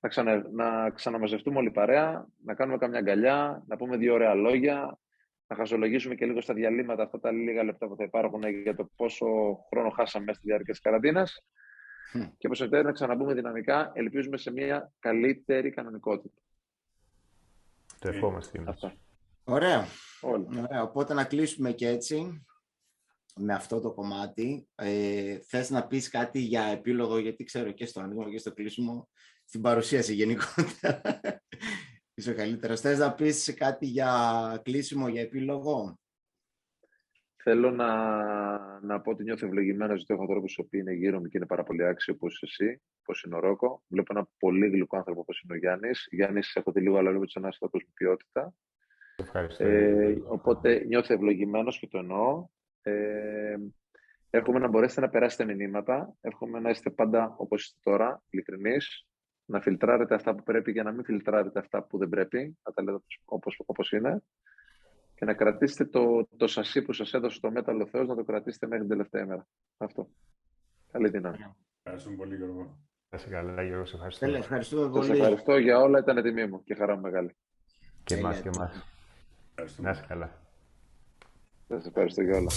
Speaker 2: Να, ξανα, να ξαναμαζευτούμε όλοι παρέα, να κάνουμε καμιά αγκαλιά, να πούμε δύο ωραία λόγια, να χαζολογήσουμε και λίγο στα διαλύματα αυτά τα λίγα λεπτά που θα υπάρχουν για το πόσο χρόνο χάσαμε μέσα στη διάρκεια τη καραντίνα. Και όπως επιτέλου να ξαναμπούμε δυναμικά, ελπίζουμε σε μια καλύτερη κανονικότητα.
Speaker 4: Το ευχόμαστε.
Speaker 1: Αυτά. Ωραία. Ωραία. Οπότε να κλείσουμε και έτσι με αυτό το κομμάτι. Ε, θες να πεις κάτι για επίλογο, γιατί ξέρω και στο ανοίγμα και στο κλείσιμο, στην παρουσίαση γενικότερα. Είσαι καλύτερος. Θες να πεις κάτι για κλείσιμο, για επίλογο;
Speaker 2: Θέλω να, να πω ότι νιώθω ευλογημένο γιατί έχω ανθρώπους που είναι γύρω μου και είναι πάρα πολύ άξιο όπως εσύ, όπως είναι ο Ρόκο. Βλέπω ένα πολύ γλυκό άνθρωπο όπως είναι ο Γιάννης. Γιάννης, έχω τη λίγο αλλά λίγο ένας άνθρωπος με ποιότητα.
Speaker 4: Ευχαριστώ.
Speaker 2: Ε, οπότε νιώθω ευλογημένος και το εννοώ. Ε, εύχομαι να μπορέσετε να περάσετε μηνύματα. Εύχομαι να είστε πάντα όπως είστε τώρα, ειλικρινείς να φιλτράρετε αυτά που πρέπει και να μην φιλτράρετε αυτά που δεν πρέπει, να τα λέτε όπως, όπως είναι και να κρατήσετε το, το σασί που σας έδωσε το μέταλλο Θεός, να το κρατήσετε μέχρι την τελευταία μέρα. Αυτό. Καλή δύναμη.
Speaker 5: Ευχαριστούμε πολύ, Γιώργο.
Speaker 4: Να σε καλά, Γιώργο,
Speaker 1: σε ευχαριστώ. Τέλε, ευχαριστούμε πολύ.
Speaker 2: Σας ευχαριστώ για όλα, ήταν τιμή μου και χαρά μου μεγάλη.
Speaker 4: Και εμάς, και εμάς. Να σε καλά.
Speaker 2: Σας ευχαριστώ για όλα.